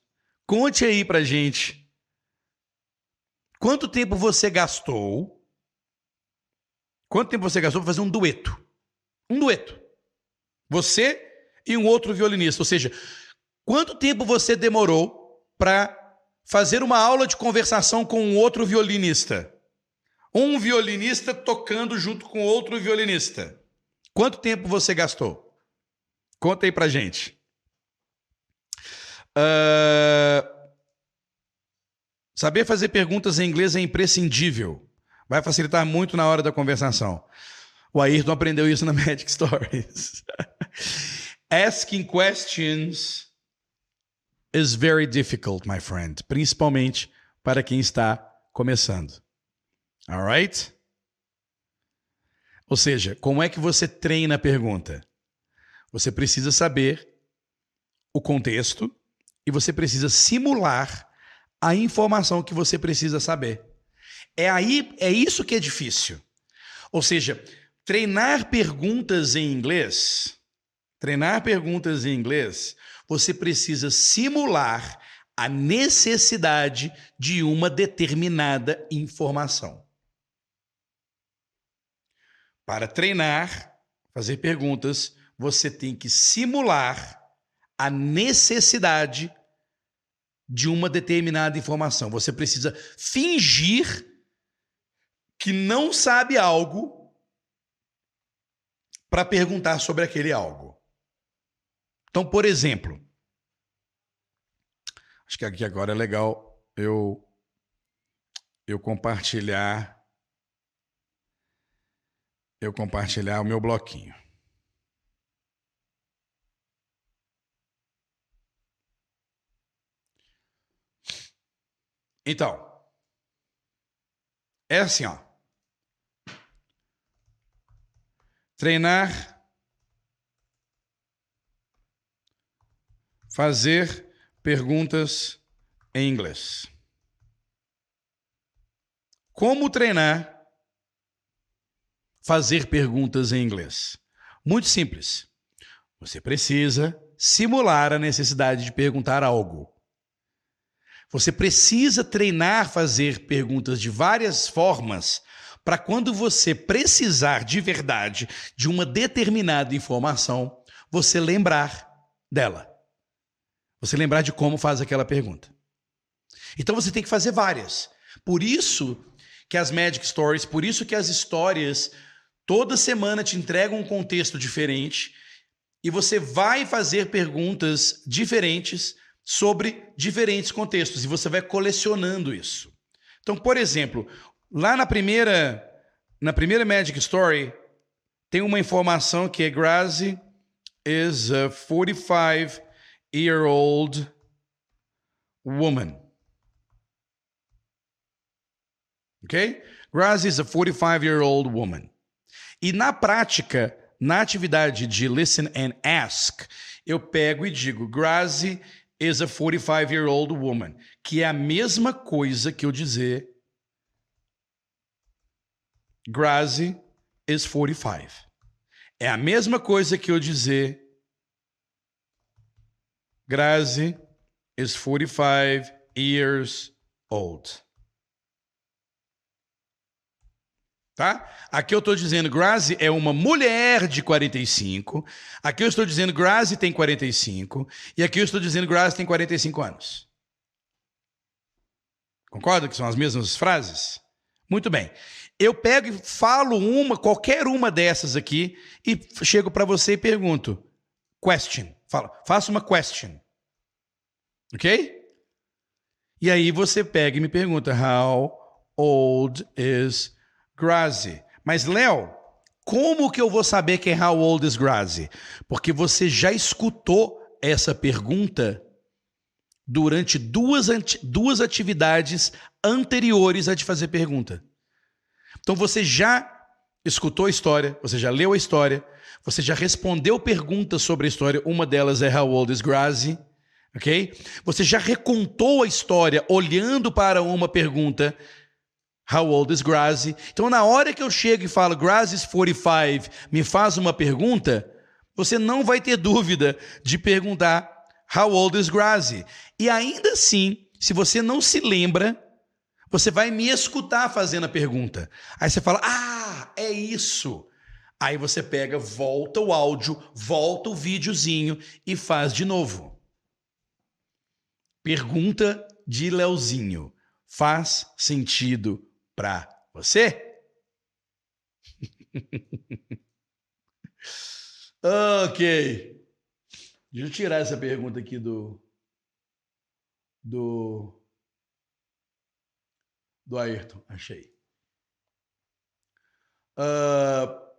conte aí pra gente. Quanto tempo você gastou? Quanto tempo você gastou para fazer um dueto? Um dueto. Você e um outro violinista. Ou seja, quanto tempo você demorou para fazer uma aula de conversação com um outro violinista? Um violinista tocando junto com outro violinista. Quanto tempo você gastou? Conta aí pra gente. Uh... Saber fazer perguntas em inglês é imprescindível. Vai facilitar muito na hora da conversação. O Ayrton aprendeu isso na *laughs* Magic Stories. *laughs* Asking questions is very difficult, my friend, principalmente para quem está começando. Alright? Ou seja, como é que você treina a pergunta? Você precisa saber o contexto e você precisa simular a informação que você precisa saber. É aí, é isso que é difícil. Ou seja, treinar perguntas em inglês, treinar perguntas em inglês, você precisa simular a necessidade de uma determinada informação. Para treinar, fazer perguntas, você tem que simular a necessidade de uma determinada informação. Você precisa fingir que não sabe algo para perguntar sobre aquele algo. Então, por exemplo, acho que aqui agora é legal eu eu compartilhar eu compartilhar o meu bloquinho. Então, é assim, ó. Treinar, fazer perguntas em inglês. Como treinar fazer perguntas em inglês? Muito simples. Você precisa simular a necessidade de perguntar algo. Você precisa treinar fazer perguntas de várias formas para quando você precisar de verdade de uma determinada informação, você lembrar dela. Você lembrar de como faz aquela pergunta. Então você tem que fazer várias. Por isso que as Magic Stories, por isso que as histórias Toda semana te entregam um contexto diferente e você vai fazer perguntas diferentes sobre diferentes contextos e você vai colecionando isso. Então, por exemplo, lá na primeira na primeira Magic Story tem uma informação que é Grazi is a 45 year old woman. Okay? Grazi is a 45 year old woman. E na prática, na atividade de listen and ask, eu pego e digo, Grazi is a 45-year-old woman, que é a mesma coisa que eu dizer Grazi is 45. É a mesma coisa que eu dizer Grazi is 45 years old. Tá? Aqui eu estou dizendo Grazi é uma mulher de 45. Aqui eu estou dizendo Grazi tem 45. E aqui eu estou dizendo Grazi tem 45 anos. Concorda que são as mesmas frases? Muito bem. eu pego e falo uma, qualquer uma dessas aqui, e chego para você e pergunto: question. Fala, faça uma question. Ok? E aí você pega e me pergunta: How old is Grazi? Mas, Léo, como que eu vou saber que é How old is Grazi? Porque você já escutou essa pergunta durante duas, duas atividades anteriores a te fazer pergunta. Então você já escutou a história, você já leu a história, você já respondeu perguntas sobre a história. Uma delas é How old is Grazi? Ok? Você já recontou a história olhando para uma pergunta. How old is Grazi? Então, na hora que eu chego e falo Grazi is 45, me faz uma pergunta, você não vai ter dúvida de perguntar How old is Grazi? E ainda assim, se você não se lembra, você vai me escutar fazendo a pergunta. Aí você fala: Ah, é isso. Aí você pega, volta o áudio, volta o videozinho e faz de novo. Pergunta de Leozinho. Faz sentido para você? *laughs* ok. Deixa eu tirar essa pergunta aqui do. Do. Do Ayrton. Achei. Uh,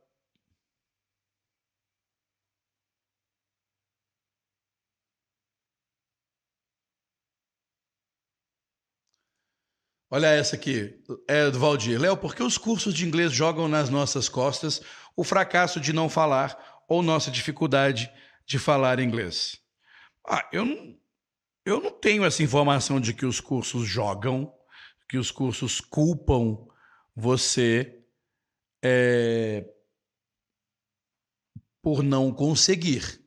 Olha essa aqui, é do Valdir. Léo, por que os cursos de inglês jogam nas nossas costas o fracasso de não falar ou nossa dificuldade de falar inglês? Ah, eu não, eu não tenho essa informação de que os cursos jogam, que os cursos culpam você é, por não conseguir.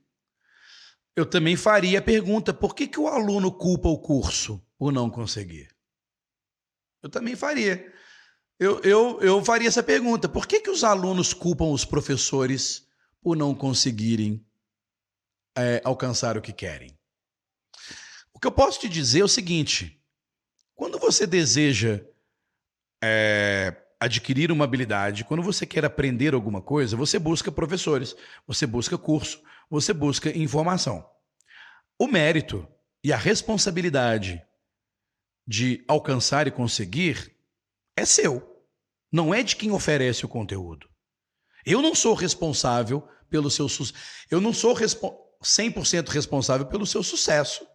Eu também faria a pergunta: por que, que o aluno culpa o curso por não conseguir? Eu também faria. Eu, eu, eu faria essa pergunta: por que, que os alunos culpam os professores por não conseguirem é, alcançar o que querem? O que eu posso te dizer é o seguinte: quando você deseja é, adquirir uma habilidade, quando você quer aprender alguma coisa, você busca professores, você busca curso, você busca informação. O mérito e a responsabilidade de alcançar e conseguir é seu, não é de quem oferece o conteúdo. Eu não sou responsável pelo seu sucesso. Eu não sou 100% responsável pelo seu sucesso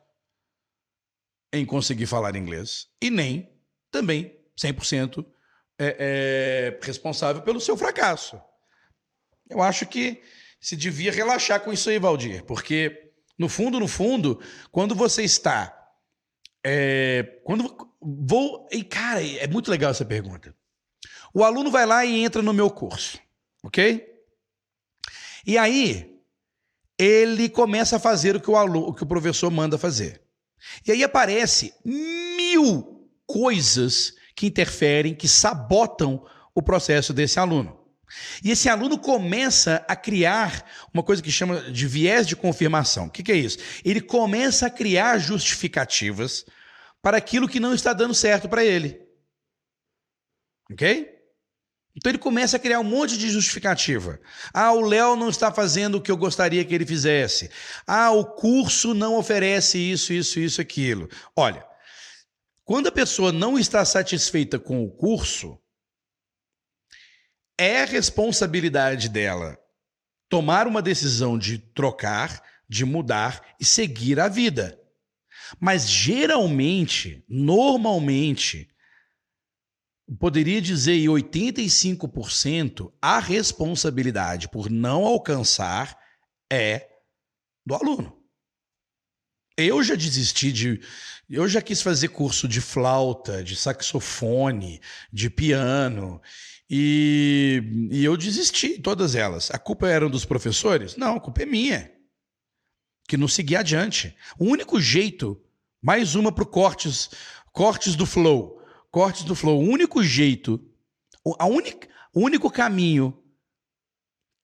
em conseguir falar inglês e nem também 100% é, é, responsável pelo seu fracasso. Eu acho que se devia relaxar com isso aí, Valdir, porque no fundo, no fundo, quando você está é, quando vou. E, cara, é muito legal essa pergunta. O aluno vai lá e entra no meu curso, ok? E aí, ele começa a fazer o que o, aluno, o, que o professor manda fazer. E aí aparece mil coisas que interferem, que sabotam o processo desse aluno. E esse aluno começa a criar uma coisa que chama de viés de confirmação. O que, que é isso? Ele começa a criar justificativas para aquilo que não está dando certo para ele. Ok? Então ele começa a criar um monte de justificativa. Ah, o Léo não está fazendo o que eu gostaria que ele fizesse. Ah, o curso não oferece isso, isso, isso, aquilo. Olha, quando a pessoa não está satisfeita com o curso, é responsabilidade dela tomar uma decisão de trocar, de mudar e seguir a vida. Mas geralmente, normalmente, poderia dizer 85% a responsabilidade por não alcançar é do aluno. Eu já desisti de. Eu já quis fazer curso de flauta, de saxofone, de piano. E, e eu desisti todas elas. A culpa era dos professores? Não, a culpa é minha. Que não segui adiante. O único jeito, mais uma para cortes, cortes do flow. Cortes do flow. O único jeito, a única, o único caminho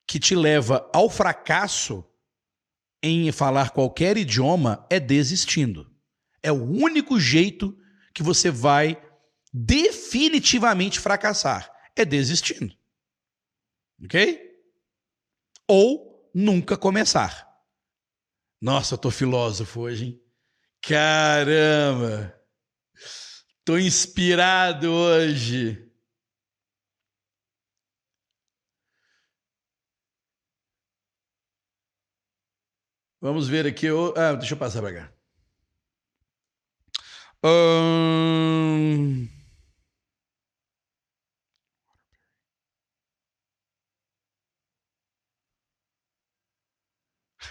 que te leva ao fracasso em falar qualquer idioma é desistindo. É o único jeito que você vai definitivamente fracassar é desistindo. Ok? Ou nunca começar. Nossa, eu tô filósofo hoje, hein? Caramba! Tô inspirado hoje. Vamos ver aqui. Ah, deixa eu passar para cá. Um...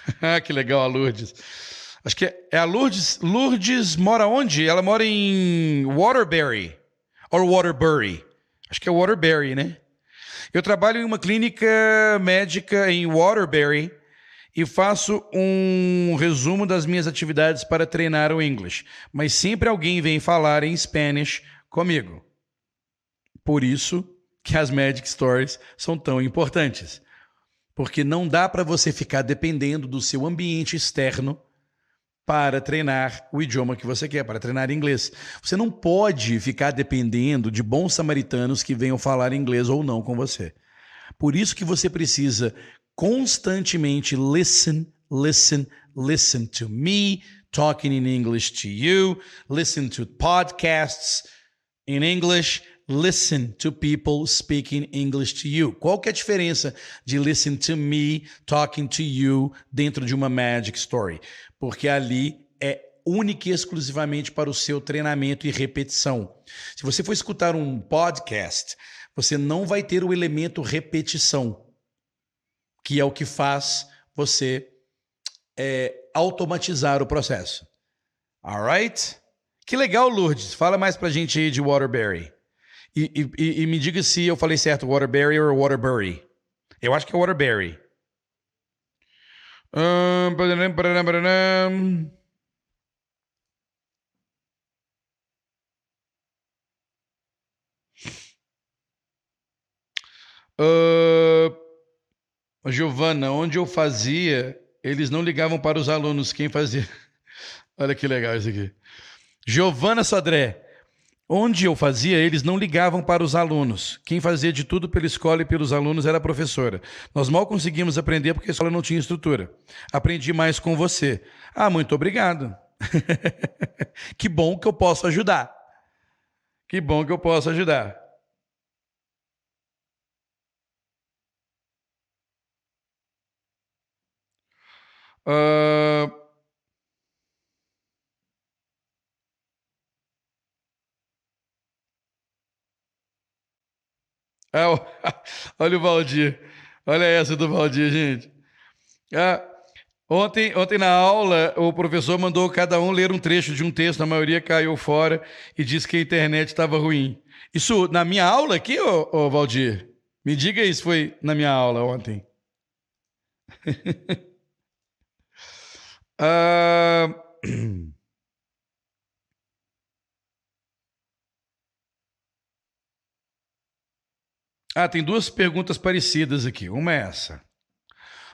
*laughs* que legal a Lourdes. Acho que é a Lourdes. Lourdes mora onde? Ela mora em Waterbury. Ou Waterbury. Acho que é Waterbury, né? Eu trabalho em uma clínica médica em Waterbury e faço um resumo das minhas atividades para treinar o inglês. Mas sempre alguém vem falar em Spanish comigo. Por isso que as Magic Stories são tão importantes. Porque não dá para você ficar dependendo do seu ambiente externo para treinar o idioma que você quer, para treinar inglês. Você não pode ficar dependendo de bons samaritanos que venham falar inglês ou não com você. Por isso que você precisa constantemente listen, listen, listen to me talking in English to you, listen to podcasts in English, listen to people speaking English to you. Qual que é a diferença de listen to me talking to you dentro de uma Magic Story? Porque ali é única e exclusivamente para o seu treinamento e repetição. Se você for escutar um podcast, você não vai ter o elemento repetição que é o que faz você é, automatizar o processo. Alright? Que legal, Lourdes. Fala mais pra gente aí de Waterbury. E, e, e me diga se eu falei certo, Waterbury ou Waterbury. Eu acho que é Waterbury. Uh, Giovana, onde eu fazia, eles não ligavam para os alunos. Quem fazia. *laughs* Olha que legal isso aqui. Giovana Sodré. Onde eu fazia, eles não ligavam para os alunos. Quem fazia de tudo pela escola e pelos alunos era a professora. Nós mal conseguimos aprender porque a escola não tinha estrutura. Aprendi mais com você. Ah, muito obrigado. *laughs* que bom que eu posso ajudar. Que bom que eu posso ajudar. Uh... *laughs* olha o Valdir. Olha essa do Valdir, gente. Ah, ontem, ontem na aula, o professor mandou cada um ler um trecho de um texto, a maioria caiu fora e disse que a internet estava ruim. Isso na minha aula aqui, ô, ô Valdir? Me diga isso, foi na minha aula ontem. Uh... *laughs* *clears throat* Ah, tem duas perguntas parecidas aqui. Uma é essa.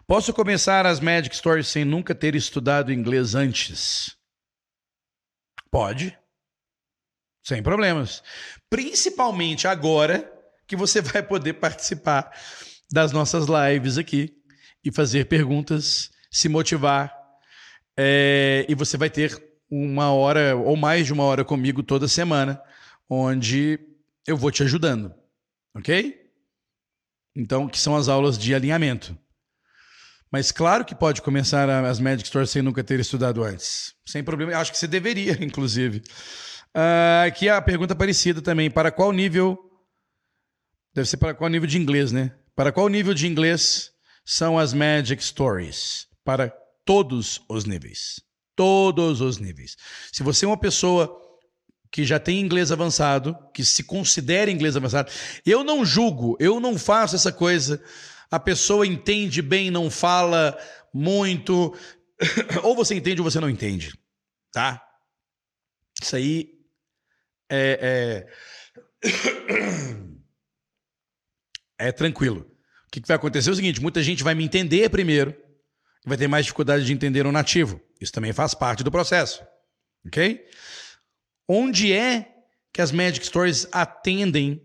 Posso começar as Magic Stories sem nunca ter estudado inglês antes? Pode. Sem problemas. Principalmente agora que você *laughs* vai poder participar das nossas lives aqui e fazer perguntas, se motivar é, e você vai ter uma hora ou mais de uma hora comigo toda semana, onde eu vou te ajudando, ok? Então, que são as aulas de alinhamento. Mas claro que pode começar as Magic Stores sem nunca ter estudado antes. Sem problema. Acho que você deveria, *laughs* inclusive. Uh, aqui a pergunta parecida também. Para qual nível. Deve ser para qual nível de inglês, né? Para qual nível de inglês são as Magic Stories? Para todos os níveis. Todos os níveis. Se você é uma pessoa que já tem inglês avançado, que se considera inglês avançado, eu não julgo, eu não faço essa coisa. A pessoa entende bem, não fala muito, *coughs* ou você entende ou você não entende, tá? Isso aí é, é, *coughs* é tranquilo. O que vai acontecer é o seguinte: muita gente vai me entender primeiro, vai ter mais dificuldade de entender um nativo. Isso também faz parte do processo. Ok? Onde é que as Magic Stories atendem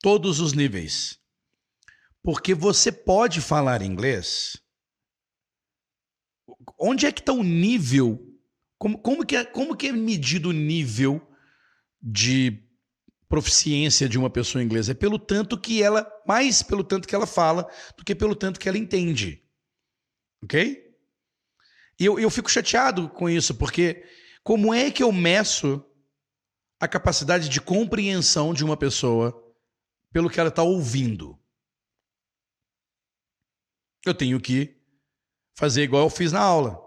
todos os níveis. Porque você pode falar inglês. Onde é que está o nível? Como, como, que é, como que é medido o nível de proficiência de uma pessoa inglesa? É pelo tanto que ela, mais pelo tanto que ela fala, do que pelo tanto que ela entende. Ok? E eu, eu fico chateado com isso, porque como é que eu meço a capacidade de compreensão de uma pessoa pelo que ela está ouvindo? Eu tenho que fazer igual eu fiz na aula.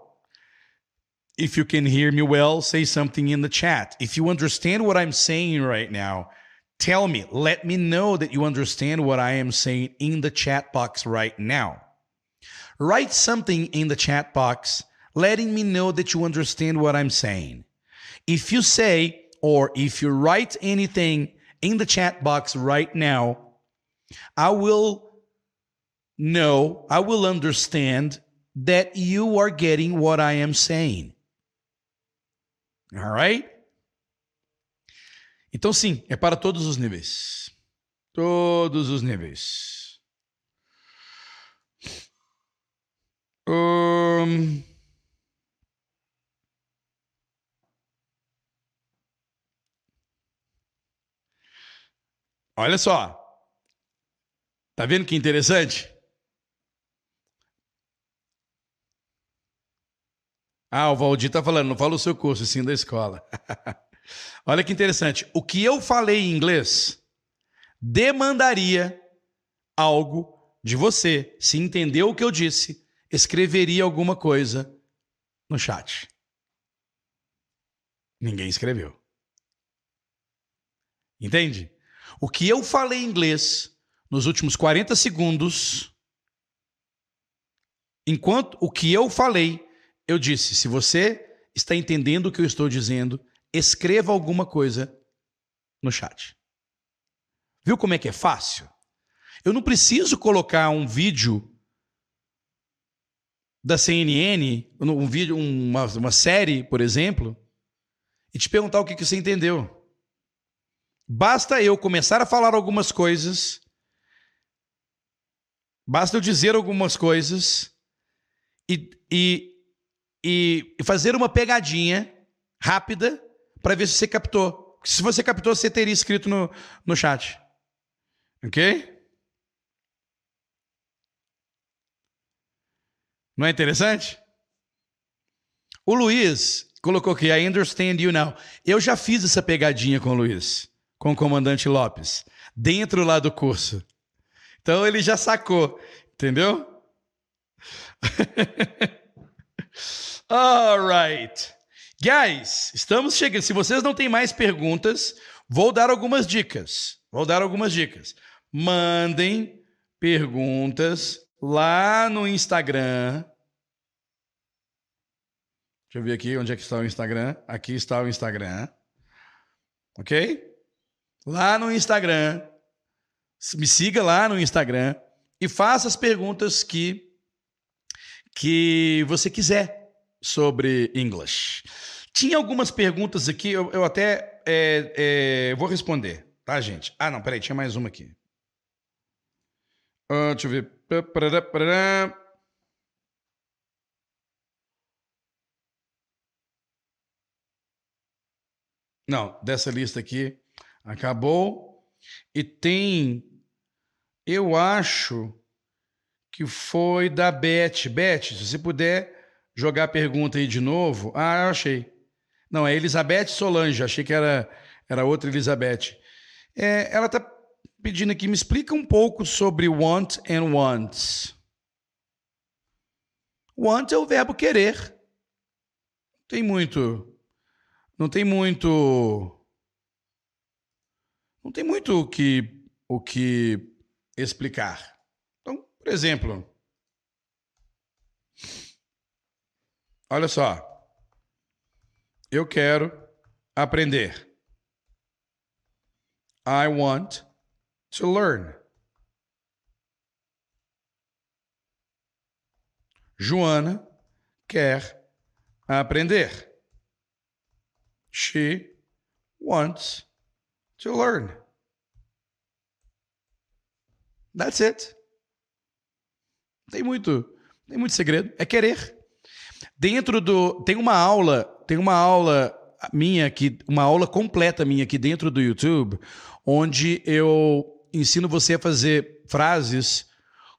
If you can hear me well, say something in the chat. If you understand what I'm saying right now, tell me. Let me know that you understand what I am saying in the chat box right now. Write something in the chat box letting me know that you understand what I'm saying. If you say, or if you write anything in the chat box right now, I will know, I will understand that you are getting what I am saying. All right? Então, sim, é para todos os níveis. Todos os níveis. Um... Olha só. Tá vendo que interessante? Ah, o Valdir tá falando, não fala o seu curso, sim da escola. *laughs* Olha que interessante. O que eu falei em inglês demandaria algo de você. Se entendeu o que eu disse, escreveria alguma coisa no chat. Ninguém escreveu. Entende? O que eu falei em inglês nos últimos 40 segundos, enquanto o que eu falei, eu disse: se você está entendendo o que eu estou dizendo, escreva alguma coisa no chat. Viu como é que é fácil? Eu não preciso colocar um vídeo da CNN, um vídeo, uma, uma série, por exemplo, e te perguntar o que, que você entendeu. Basta eu começar a falar algumas coisas, basta eu dizer algumas coisas e, e, e fazer uma pegadinha rápida para ver se você captou. Se você captou, você teria escrito no, no chat. Ok? Não é interessante? O Luiz colocou aqui, I understand you now. Eu já fiz essa pegadinha com o Luiz com o comandante Lopes, dentro lá do curso. Então ele já sacou, entendeu? *laughs* All right. Guys, estamos chegando. Se vocês não têm mais perguntas, vou dar algumas dicas. Vou dar algumas dicas. Mandem perguntas lá no Instagram. Deixa eu ver aqui onde é que está o Instagram. Aqui está o Instagram. Ok? Lá no Instagram. Me siga lá no Instagram e faça as perguntas que, que você quiser sobre English. Tinha algumas perguntas aqui, eu, eu até é, é, vou responder, tá, gente? Ah, não, peraí, tinha mais uma aqui. Uh, deixa eu ver. Não, dessa lista aqui. Acabou. E tem, eu acho que foi da Beth. Beth, se você puder jogar a pergunta aí de novo. Ah, eu achei. Não, é Elizabeth Solange. Achei que era, era outra Elizabeth. É, ela está pedindo aqui, me explica um pouco sobre want and wants. Want é o verbo querer. Não tem muito. Não tem muito não tem muito o que, o que explicar. Então, por exemplo, olha só. Eu quero aprender. I want to learn. Joana quer aprender. She wants to learn. That's it. Tem muito, tem muito segredo. É querer. Dentro do. Tem uma aula, tem uma aula minha aqui, uma aula completa minha aqui dentro do YouTube, onde eu ensino você a fazer frases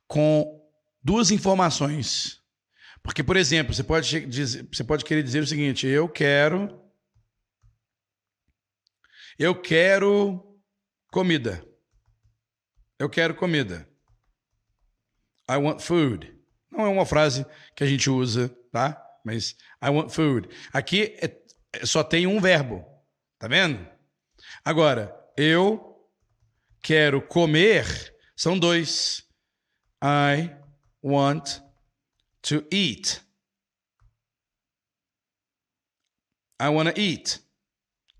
com duas informações. Porque, por exemplo, você pode, dizer, você pode querer dizer o seguinte: eu quero. Eu quero comida. Eu quero comida. I want food. Não é uma frase que a gente usa, tá? Mas I want food. Aqui é, é, só tem um verbo. Tá vendo? Agora, eu quero comer são dois. I want to eat. I want to eat.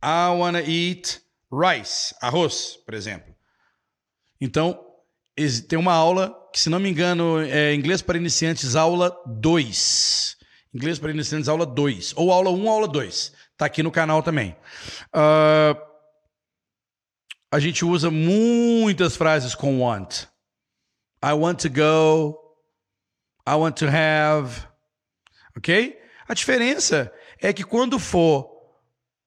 I want to eat rice, arroz, por exemplo. Então, tem uma aula que, se não me engano, é Inglês para Iniciantes, aula 2. Inglês para Iniciantes, aula 2. Ou aula 1, um, aula 2. Está aqui no canal também. Uh, a gente usa muitas frases com want. I want to go. I want to have. Ok? A diferença é que quando for,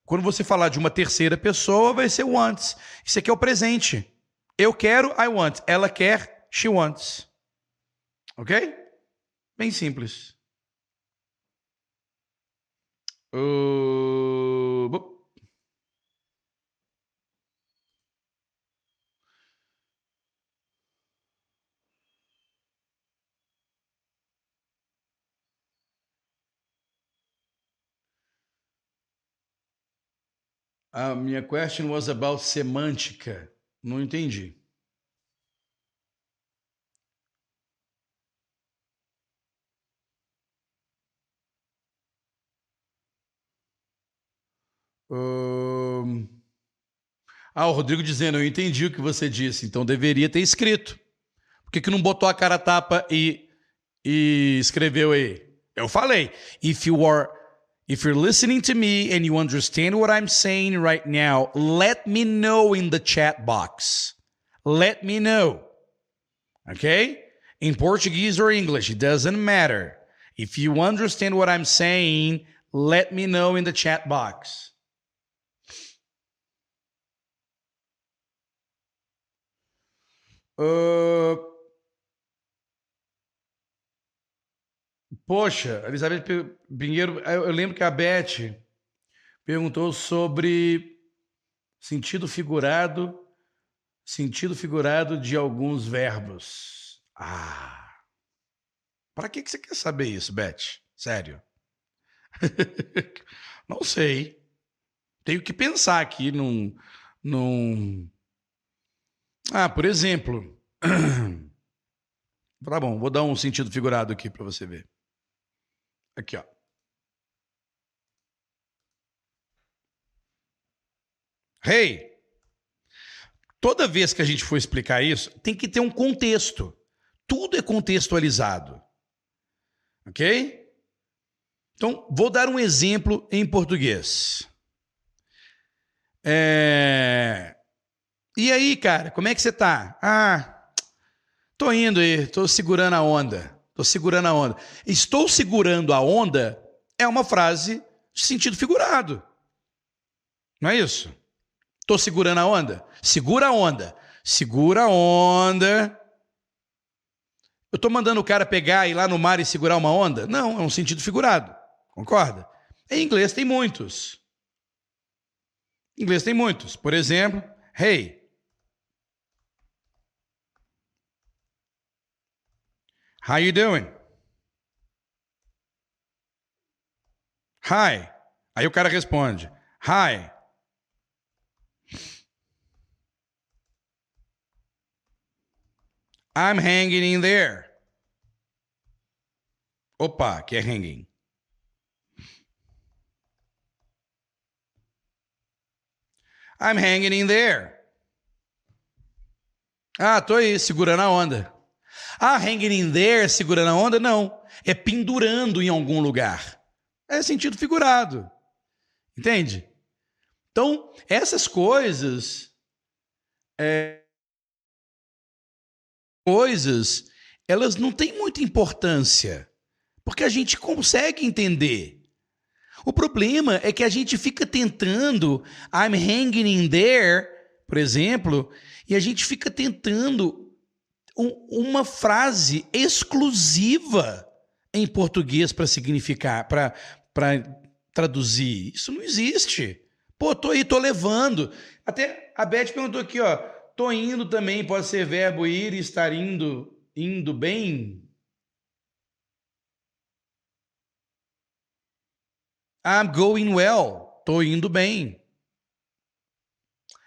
quando você falar de uma terceira pessoa, vai ser wants. Isso aqui é o presente. Eu quero, I want. Ela quer, she wants. Ok? Bem simples. Uh... A minha question was about semântica. Não entendi. Ah, o Rodrigo dizendo, eu entendi o que você disse, então deveria ter escrito. Por que, que não botou a cara tapa e, e escreveu aí? Eu falei, if you are If you're listening to me and you understand what I'm saying right now, let me know in the chat box. Let me know. Okay? In Portuguese or English, it doesn't matter. If you understand what I'm saying, let me know in the chat box. Uh, Poxa, Elizabeth Pinheiro, eu lembro que a Beth perguntou sobre sentido figurado, sentido figurado de alguns verbos. Ah. Para que você quer saber isso, Beth? Sério? *laughs* Não sei. Tenho que pensar aqui num, num... Ah, por exemplo. *clears throat* tá bom, vou dar um sentido figurado aqui para você ver. Aqui, ó. Hey! Toda vez que a gente for explicar isso, tem que ter um contexto. Tudo é contextualizado. Ok? Então, vou dar um exemplo em português. É... E aí, cara, como é que você tá? Ah, tô indo aí, tô segurando a onda. Estou segurando a onda. Estou segurando a onda é uma frase de sentido figurado. Não é isso? Estou segurando a onda? Segura a onda. Segura a onda. Eu estou mandando o cara pegar e ir lá no mar e segurar uma onda? Não, é um sentido figurado. Concorda? Em inglês tem muitos. Em inglês tem muitos. Por exemplo, hey, How you doing? Hi. Aí o cara responde: Hi. I'm hanging in there. Opa, que é hanging. I'm hanging in there. Ah, tô aí, segurando a onda. Ah, hanging in there, segurando a onda? Não. É pendurando em algum lugar. É sentido figurado. Entende? Então, essas coisas. É, coisas, elas não têm muita importância, porque a gente consegue entender. O problema é que a gente fica tentando, I'm hanging in there, por exemplo, e a gente fica tentando um, uma frase exclusiva em português para significar, para traduzir. Isso não existe. Pô, tô aí, tô levando. Até a Beth perguntou aqui, ó. Tô indo também, pode ser verbo ir estar indo, indo bem? I'm going well. Tô indo bem.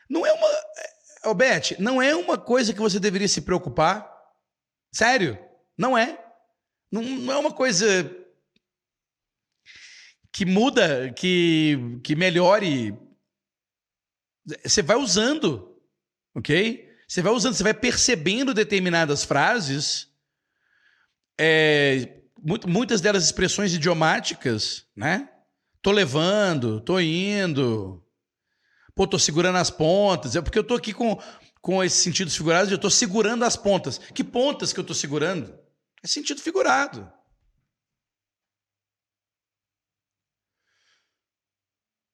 Não é uma. Ô, Beth, não é uma coisa que você deveria se preocupar. Sério, não é. Não, não é uma coisa que muda, que, que melhore. Você vai usando, ok? Você vai usando, você vai percebendo determinadas frases, é, muitas delas expressões idiomáticas, né? Tô levando, tô indo, pô, tô segurando as pontas. É porque eu tô aqui com, com esses sentidos figurados, eu tô segurando as pontas. Que pontas que eu tô segurando? É sentido figurado.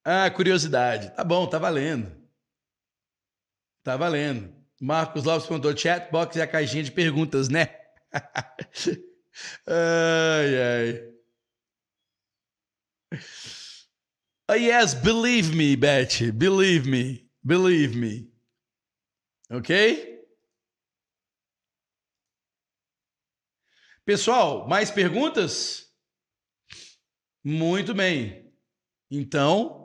Ah, curiosidade. Tá bom, tá valendo. Tá valendo. Marcos Lopes perguntou: chatbox é a caixinha de perguntas, né? *laughs* ai, ai. Oh, yes, believe me, Betty. Believe me. Believe me. Ok? Pessoal, mais perguntas? Muito bem. Então,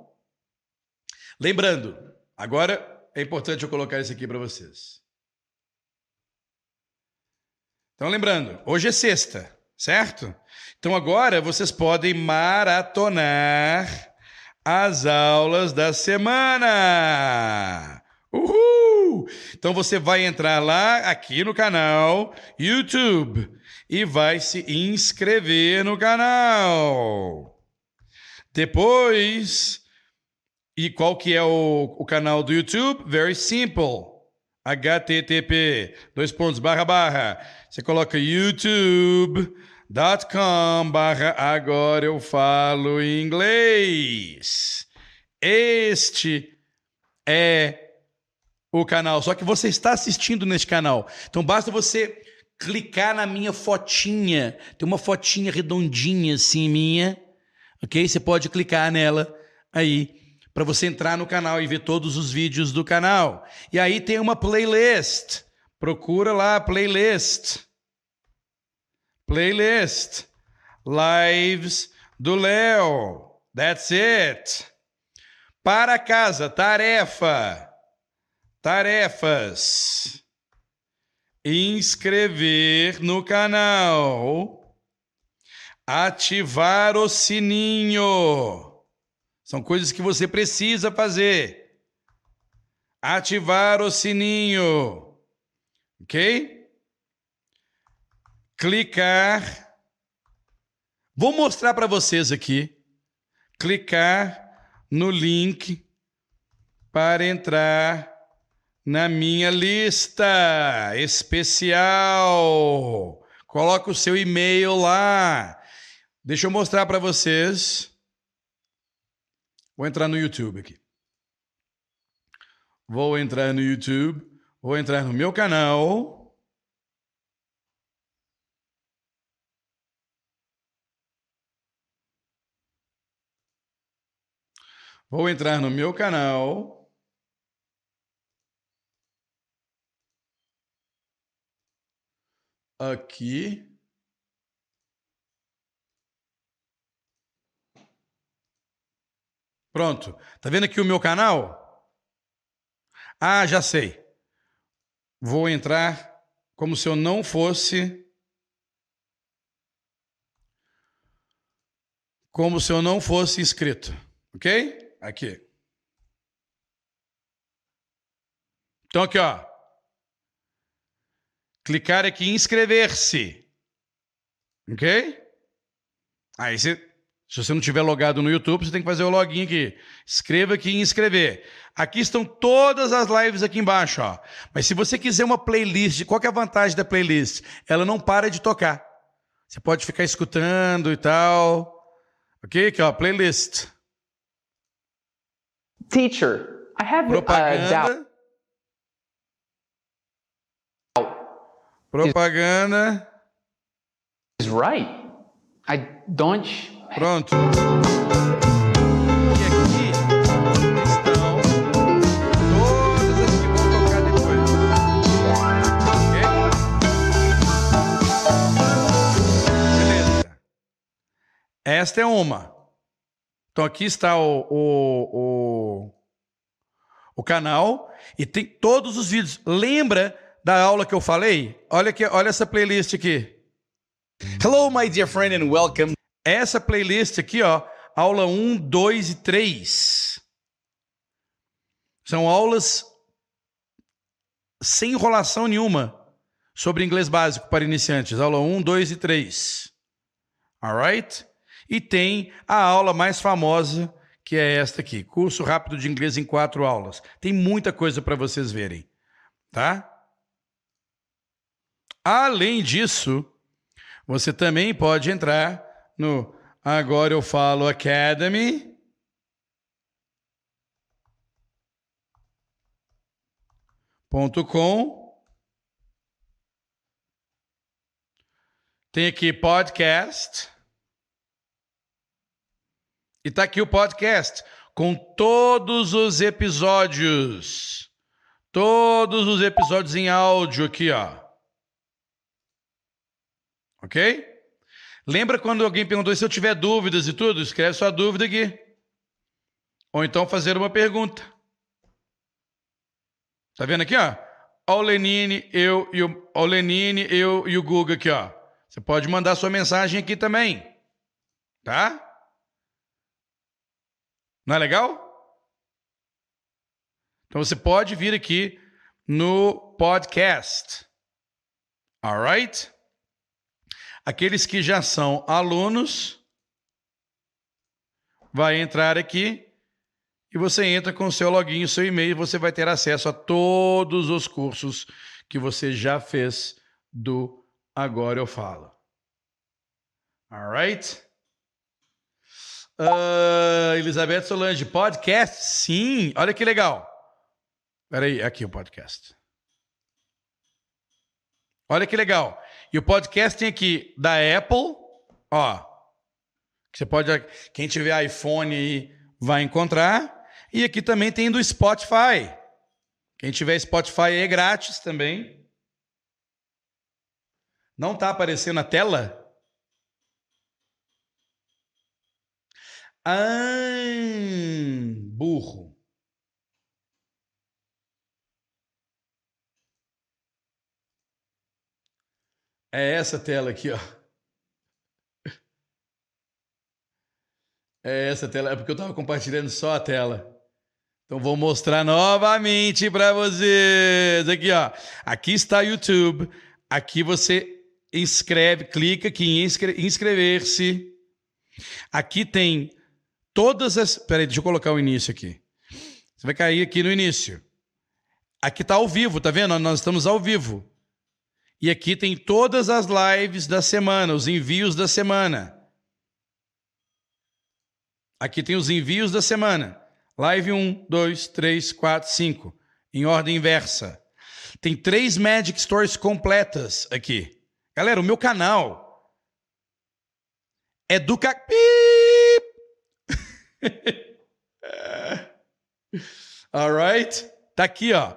Lembrando, agora é importante eu colocar isso aqui para vocês. Então, lembrando, hoje é sexta, certo? Então, agora vocês podem maratonar as aulas da semana. Uhul! Então, você vai entrar lá aqui no canal YouTube e vai se inscrever no canal. Depois e qual que é o, o canal do YouTube? Very simple. http dois pontos barra barra você coloca youtube.com barra agora eu falo inglês este é o canal só que você está assistindo neste canal então basta você clicar na minha fotinha tem uma fotinha redondinha assim minha ok você pode clicar nela aí para você entrar no canal e ver todos os vídeos do canal. E aí tem uma playlist. Procura lá playlist. Playlist. Lives do Léo. That's it. Para casa, tarefa. Tarefas. Inscrever no canal. Ativar o sininho são coisas que você precisa fazer. Ativar o sininho. Ok? Clicar. Vou mostrar para vocês aqui. Clicar no link para entrar na minha lista especial. Coloca o seu e-mail lá. Deixa eu mostrar para vocês. Vou entrar no YouTube aqui. Vou entrar no YouTube, vou entrar no meu canal. Vou entrar no meu canal. Aqui. Pronto. Tá vendo aqui o meu canal? Ah, já sei. Vou entrar como se eu não fosse. Como se eu não fosse inscrito. Ok? Aqui. Então, aqui, ó. Clicar aqui em inscrever-se. Ok? Aí você Se você não tiver logado no YouTube, você tem que fazer o login aqui. Escreva aqui em inscrever. Aqui estão todas as lives aqui embaixo, ó. Mas se você quiser uma playlist, qual é a vantagem da playlist? Ela não para de tocar. Você pode ficar escutando e tal. Ok? Aqui, ó, playlist. Teacher, I have a doubt. Propaganda. Is right. I don't. Pronto. E. Esta é uma. Então aqui está o, o, o, o canal e tem todos os vídeos. Lembra da aula que eu falei? Olha aqui, olha essa playlist aqui. Hello, my dear friend, and welcome. Essa playlist aqui, ó, aula 1, 2 e 3. São aulas sem enrolação nenhuma sobre inglês básico para iniciantes. Aula 1, 2 e 3. Alright? E tem a aula mais famosa, que é esta aqui. Curso rápido de inglês em quatro aulas. Tem muita coisa para vocês verem. Tá? Além disso, você também pode entrar no Agora Eu Falo Academy. Ponto com. Tem aqui podcast. E tá aqui o podcast com todos os episódios. Todos os episódios em áudio aqui, ó. Ok? Lembra quando alguém perguntou se eu tiver dúvidas e tudo? Escreve sua dúvida aqui. Ou então fazer uma pergunta. Tá vendo aqui, ó? Ó o Lenine, eu e o, o Lenine, eu e o Guga aqui, ó. Você pode mandar sua mensagem aqui também. Tá? Não é legal? Então você pode vir aqui no podcast. Alright? Aqueles que já são alunos, vai entrar aqui e você entra com o seu login, o seu e-mail, você vai ter acesso a todos os cursos que você já fez do Agora Eu Falo. Alright? Uh, Elizabeth Solange, podcast? Sim, olha que legal. Peraí, aqui o podcast. Olha que legal. E o podcast tem aqui da Apple, ó. Você pode. Quem tiver iPhone aí vai encontrar. E aqui também tem do Spotify. Quem tiver Spotify é grátis também. Não está aparecendo na tela? Ah, burro. É essa tela aqui, ó. É essa tela, é porque eu estava compartilhando só a tela. Então vou mostrar novamente para vocês. Aqui, ó. Aqui está o YouTube. Aqui você inscreve, clica aqui em inscrever-se. Aqui tem todas as. Peraí, deixa eu colocar o início aqui. Você vai cair aqui no início. Aqui está ao vivo, tá vendo? Nós estamos ao vivo. E aqui tem todas as lives da semana, os envios da semana. Aqui tem os envios da semana. Live 1, 2, 3, 4, 5. Em ordem inversa. Tem três Magic Stories completas aqui. Galera, o meu canal é do ca... *laughs* Alright? Tá aqui, ó.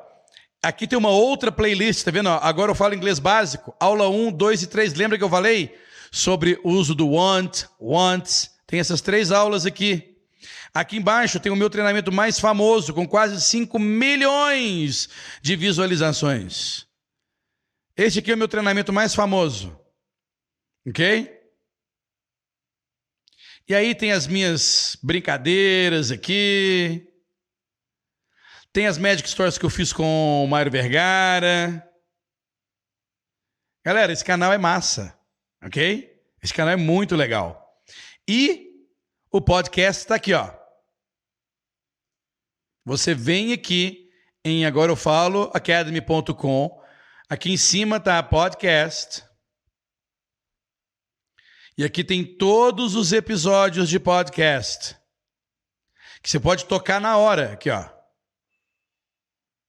Aqui tem uma outra playlist, tá vendo? Agora eu falo inglês básico. Aula 1, 2 e 3. Lembra que eu falei sobre o uso do want, wants? Tem essas três aulas aqui. Aqui embaixo tem o meu treinamento mais famoso, com quase 5 milhões de visualizações. Este aqui é o meu treinamento mais famoso. Ok? E aí tem as minhas brincadeiras aqui. Tem as Magic Stories que eu fiz com o Mário Vergara. Galera, esse canal é massa, ok? Esse canal é muito legal. E o podcast está aqui, ó. Você vem aqui em agora eu falo academy.com. Aqui em cima tá podcast. E aqui tem todos os episódios de podcast que você pode tocar na hora, aqui ó.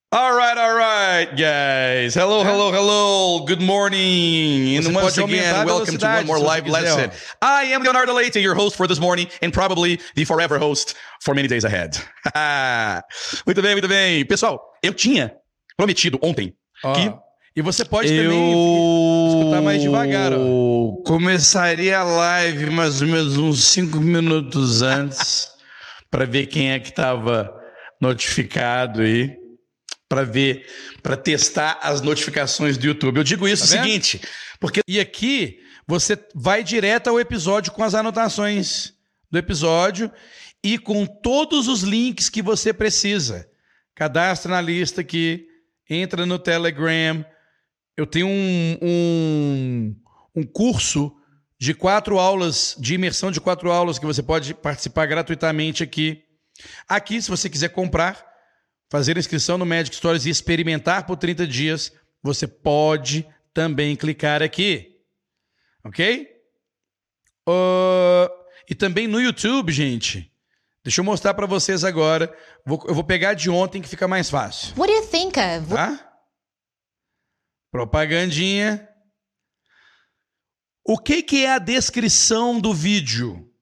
All right, all right, guys. Hello, hello, hello. Good morning. And once again, welcome to one more live lesson. I am Leonardo Leite, your host for this morning and probably the forever host for many days ahead. *laughs* muito bem, muito bem. Pessoal, eu tinha prometido ontem Ó, que E você pode eu também escutar mais devagar, ó. Começaria a live mais ou menos uns cinco minutos *laughs* antes para ver quem é que estava notificado aí, para ver, para testar as notificações do YouTube. Eu digo isso Tá o seguinte, porque E aqui você vai direto ao episódio com as anotações do episódio e com todos os links que você precisa. Cadastra na lista aqui, entra no Telegram. Eu tenho um, um, um curso de quatro aulas, de imersão de quatro aulas, que você pode participar gratuitamente aqui. Aqui, se você quiser comprar, fazer inscrição no Magic Stories e experimentar por 30 dias, você pode também clicar aqui. Ok? Ah, e também no YouTube, gente. Deixa eu mostrar para vocês agora. Vou- eu vou pegar de ontem que fica mais fácil. What do you think of? Tá? Propagandinha. O que, que é a descrição do vídeo?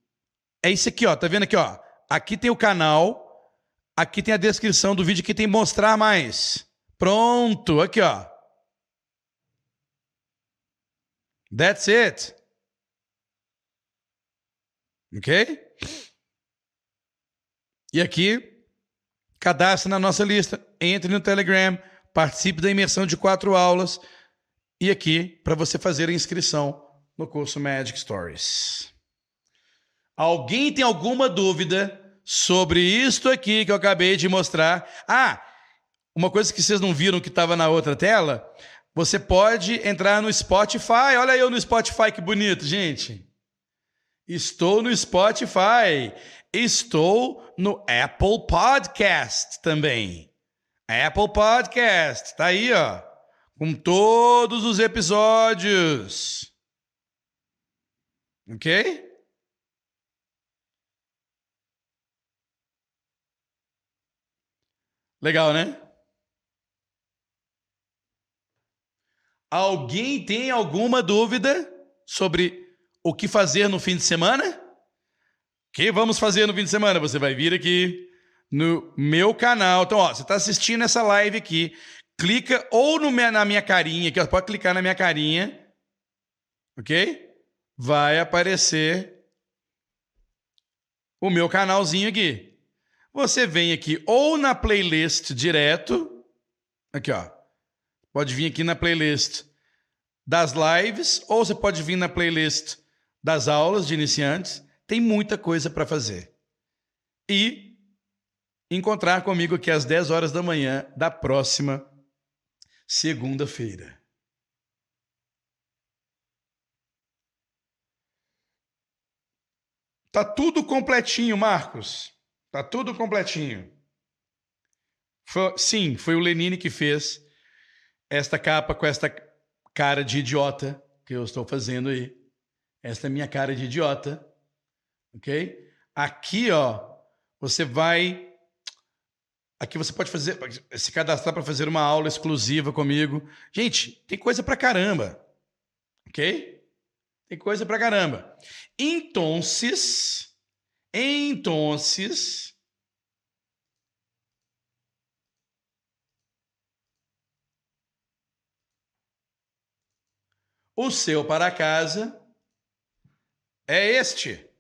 É isso aqui, ó. Tá vendo aqui, ó? Aqui tem o canal. Aqui tem a descrição do vídeo. Aqui tem mostrar mais. Pronto. Aqui, ó. That's it. Ok? E aqui, cadastre na nossa lista, entre no Telegram, participe da imersão de quatro aulas e aqui para você fazer a inscrição no curso Magic Stories. Alguém tem alguma dúvida sobre isto aqui que eu acabei de mostrar? Ah, uma coisa que vocês não viram que estava na outra tela, você pode entrar no Spotify. Olha eu no Spotify que bonito, gente. Estou no Spotify. Estou no Apple Podcast também. Apple Podcast, tá aí, ó, com todos os episódios. OK? Legal, né? Alguém tem alguma dúvida sobre o que fazer no fim de semana? O que vamos fazer no fim de semana? Você vai vir aqui no meu canal. Então, ó, você está assistindo essa live aqui, clica ou no na minha carinha, ó, pode clicar na minha carinha, ok? Vai aparecer o meu canalzinho aqui. Você vem aqui ou na playlist direto, aqui ó, pode vir aqui na playlist das lives, ou você pode vir na playlist das aulas de iniciantes. Tem muita coisa para fazer. E encontrar comigo aqui às 10 horas da manhã da próxima segunda-feira. Tá tudo completinho, Marcos. Tá tudo completinho. Foi- sim, foi o Lenine que fez esta capa com esta cara de idiota que eu estou fazendo aí. Esta é minha cara de idiota. Ok? Aqui, ó, você vai. Aqui você pode fazer, se cadastrar para fazer uma aula exclusiva comigo. Gente, tem coisa pra caramba. Ok? Tem coisa pra caramba. Entonces, entonces, o seu para casa é este.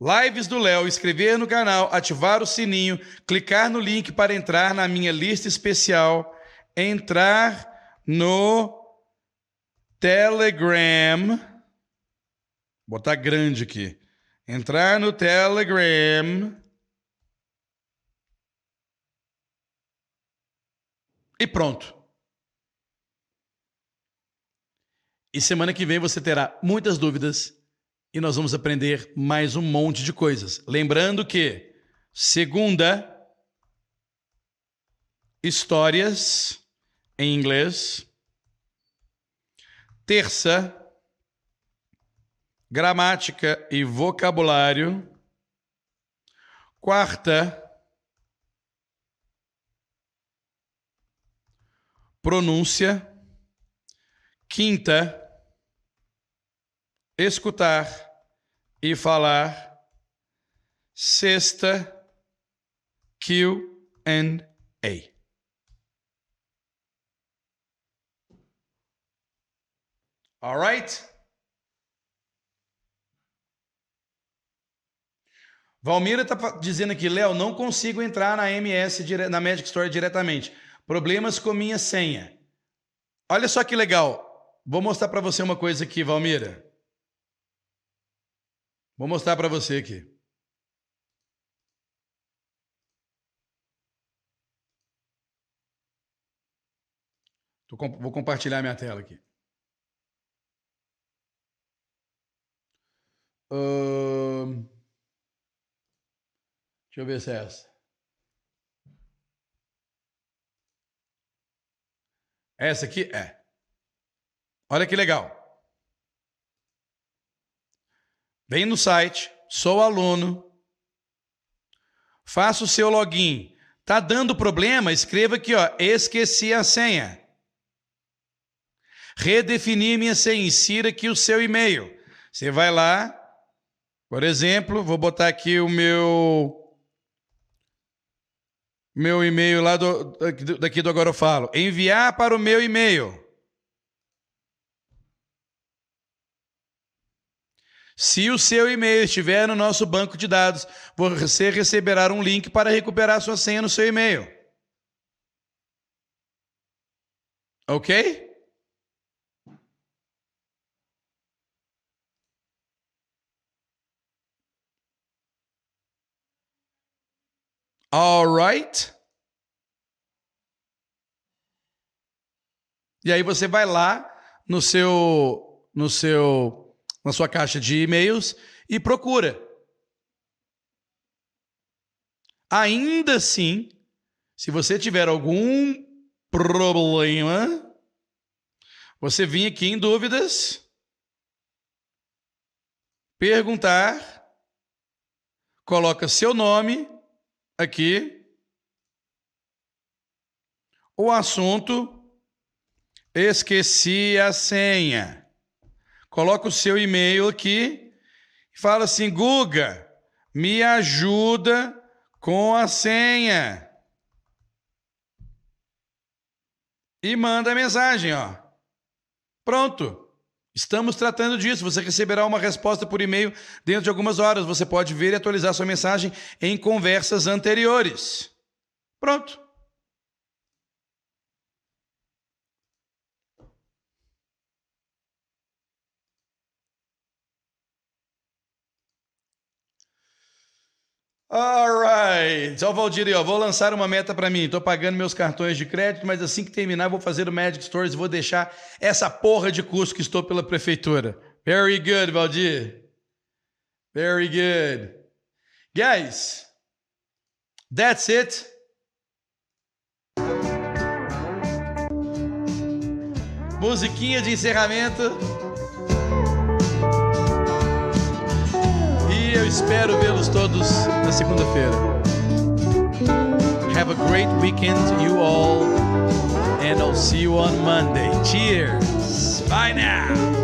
Lives do Léo, inscrever no canal, ativar o sininho, clicar no link para entrar na minha lista especial, entrar no Telegram. Botar grande aqui. Entrar no Telegram. E pronto. E semana que vem você terá muitas dúvidas e nós vamos aprender mais um monte de coisas. Lembrando que segunda histórias em inglês, terça gramática e vocabulário, quarta pronúncia, quinta escutar e falar. Sexta, Q and A. All right? Valmira está dizendo aqui, Léo, não consigo entrar na MS, na Magic Store diretamente. Problemas com minha senha. Olha só que legal. Vou mostrar para você uma coisa aqui, Valmira. Vou mostrar para você aqui. vou compartilhar minha tela aqui. Uh, deixa eu ver se é essa. Essa aqui é. Olha que legal. Vem no site, sou aluno, faça o seu login. Tá dando problema? Escreva aqui, ó, esqueci a senha. Redefinir minha senha, insira aqui o seu e-mail. Você vai lá, por exemplo, vou botar aqui o meu meu e-mail lá do, daqui do Agora eu Falo. Enviar para o meu e-mail. Se o seu e-mail estiver no nosso banco de dados, você receberá um link para recuperar sua senha no seu e-mail. Ok? All right. E aí você vai lá no seu no seu na sua caixa de e-mails e procura. Ainda assim, se você tiver algum problema, você vir aqui em dúvidas, perguntar, coloca seu nome aqui, o assunto, esqueci a senha coloca o seu e-mail aqui e fala assim: Guga, me ajuda com a senha. E manda a mensagem, ó. Pronto. Estamos tratando disso. Você receberá uma resposta por e-mail dentro de algumas horas. Você pode ver e atualizar sua mensagem em conversas anteriores. Pronto. Alright. Ó, Valdir, ó, vou lançar uma meta para mim. Tô pagando meus cartões de crédito, mas assim que terminar, vou fazer o Magic Stores e vou deixar essa porra de curso que estou pela prefeitura. Very good, Valdir. Very good. Guys, that's it. Musiquinha de encerramento. Eu espero vê-los todos na segunda-feira. Have a great weekend, you all, and I'll see you on Monday. Cheers. Bye now.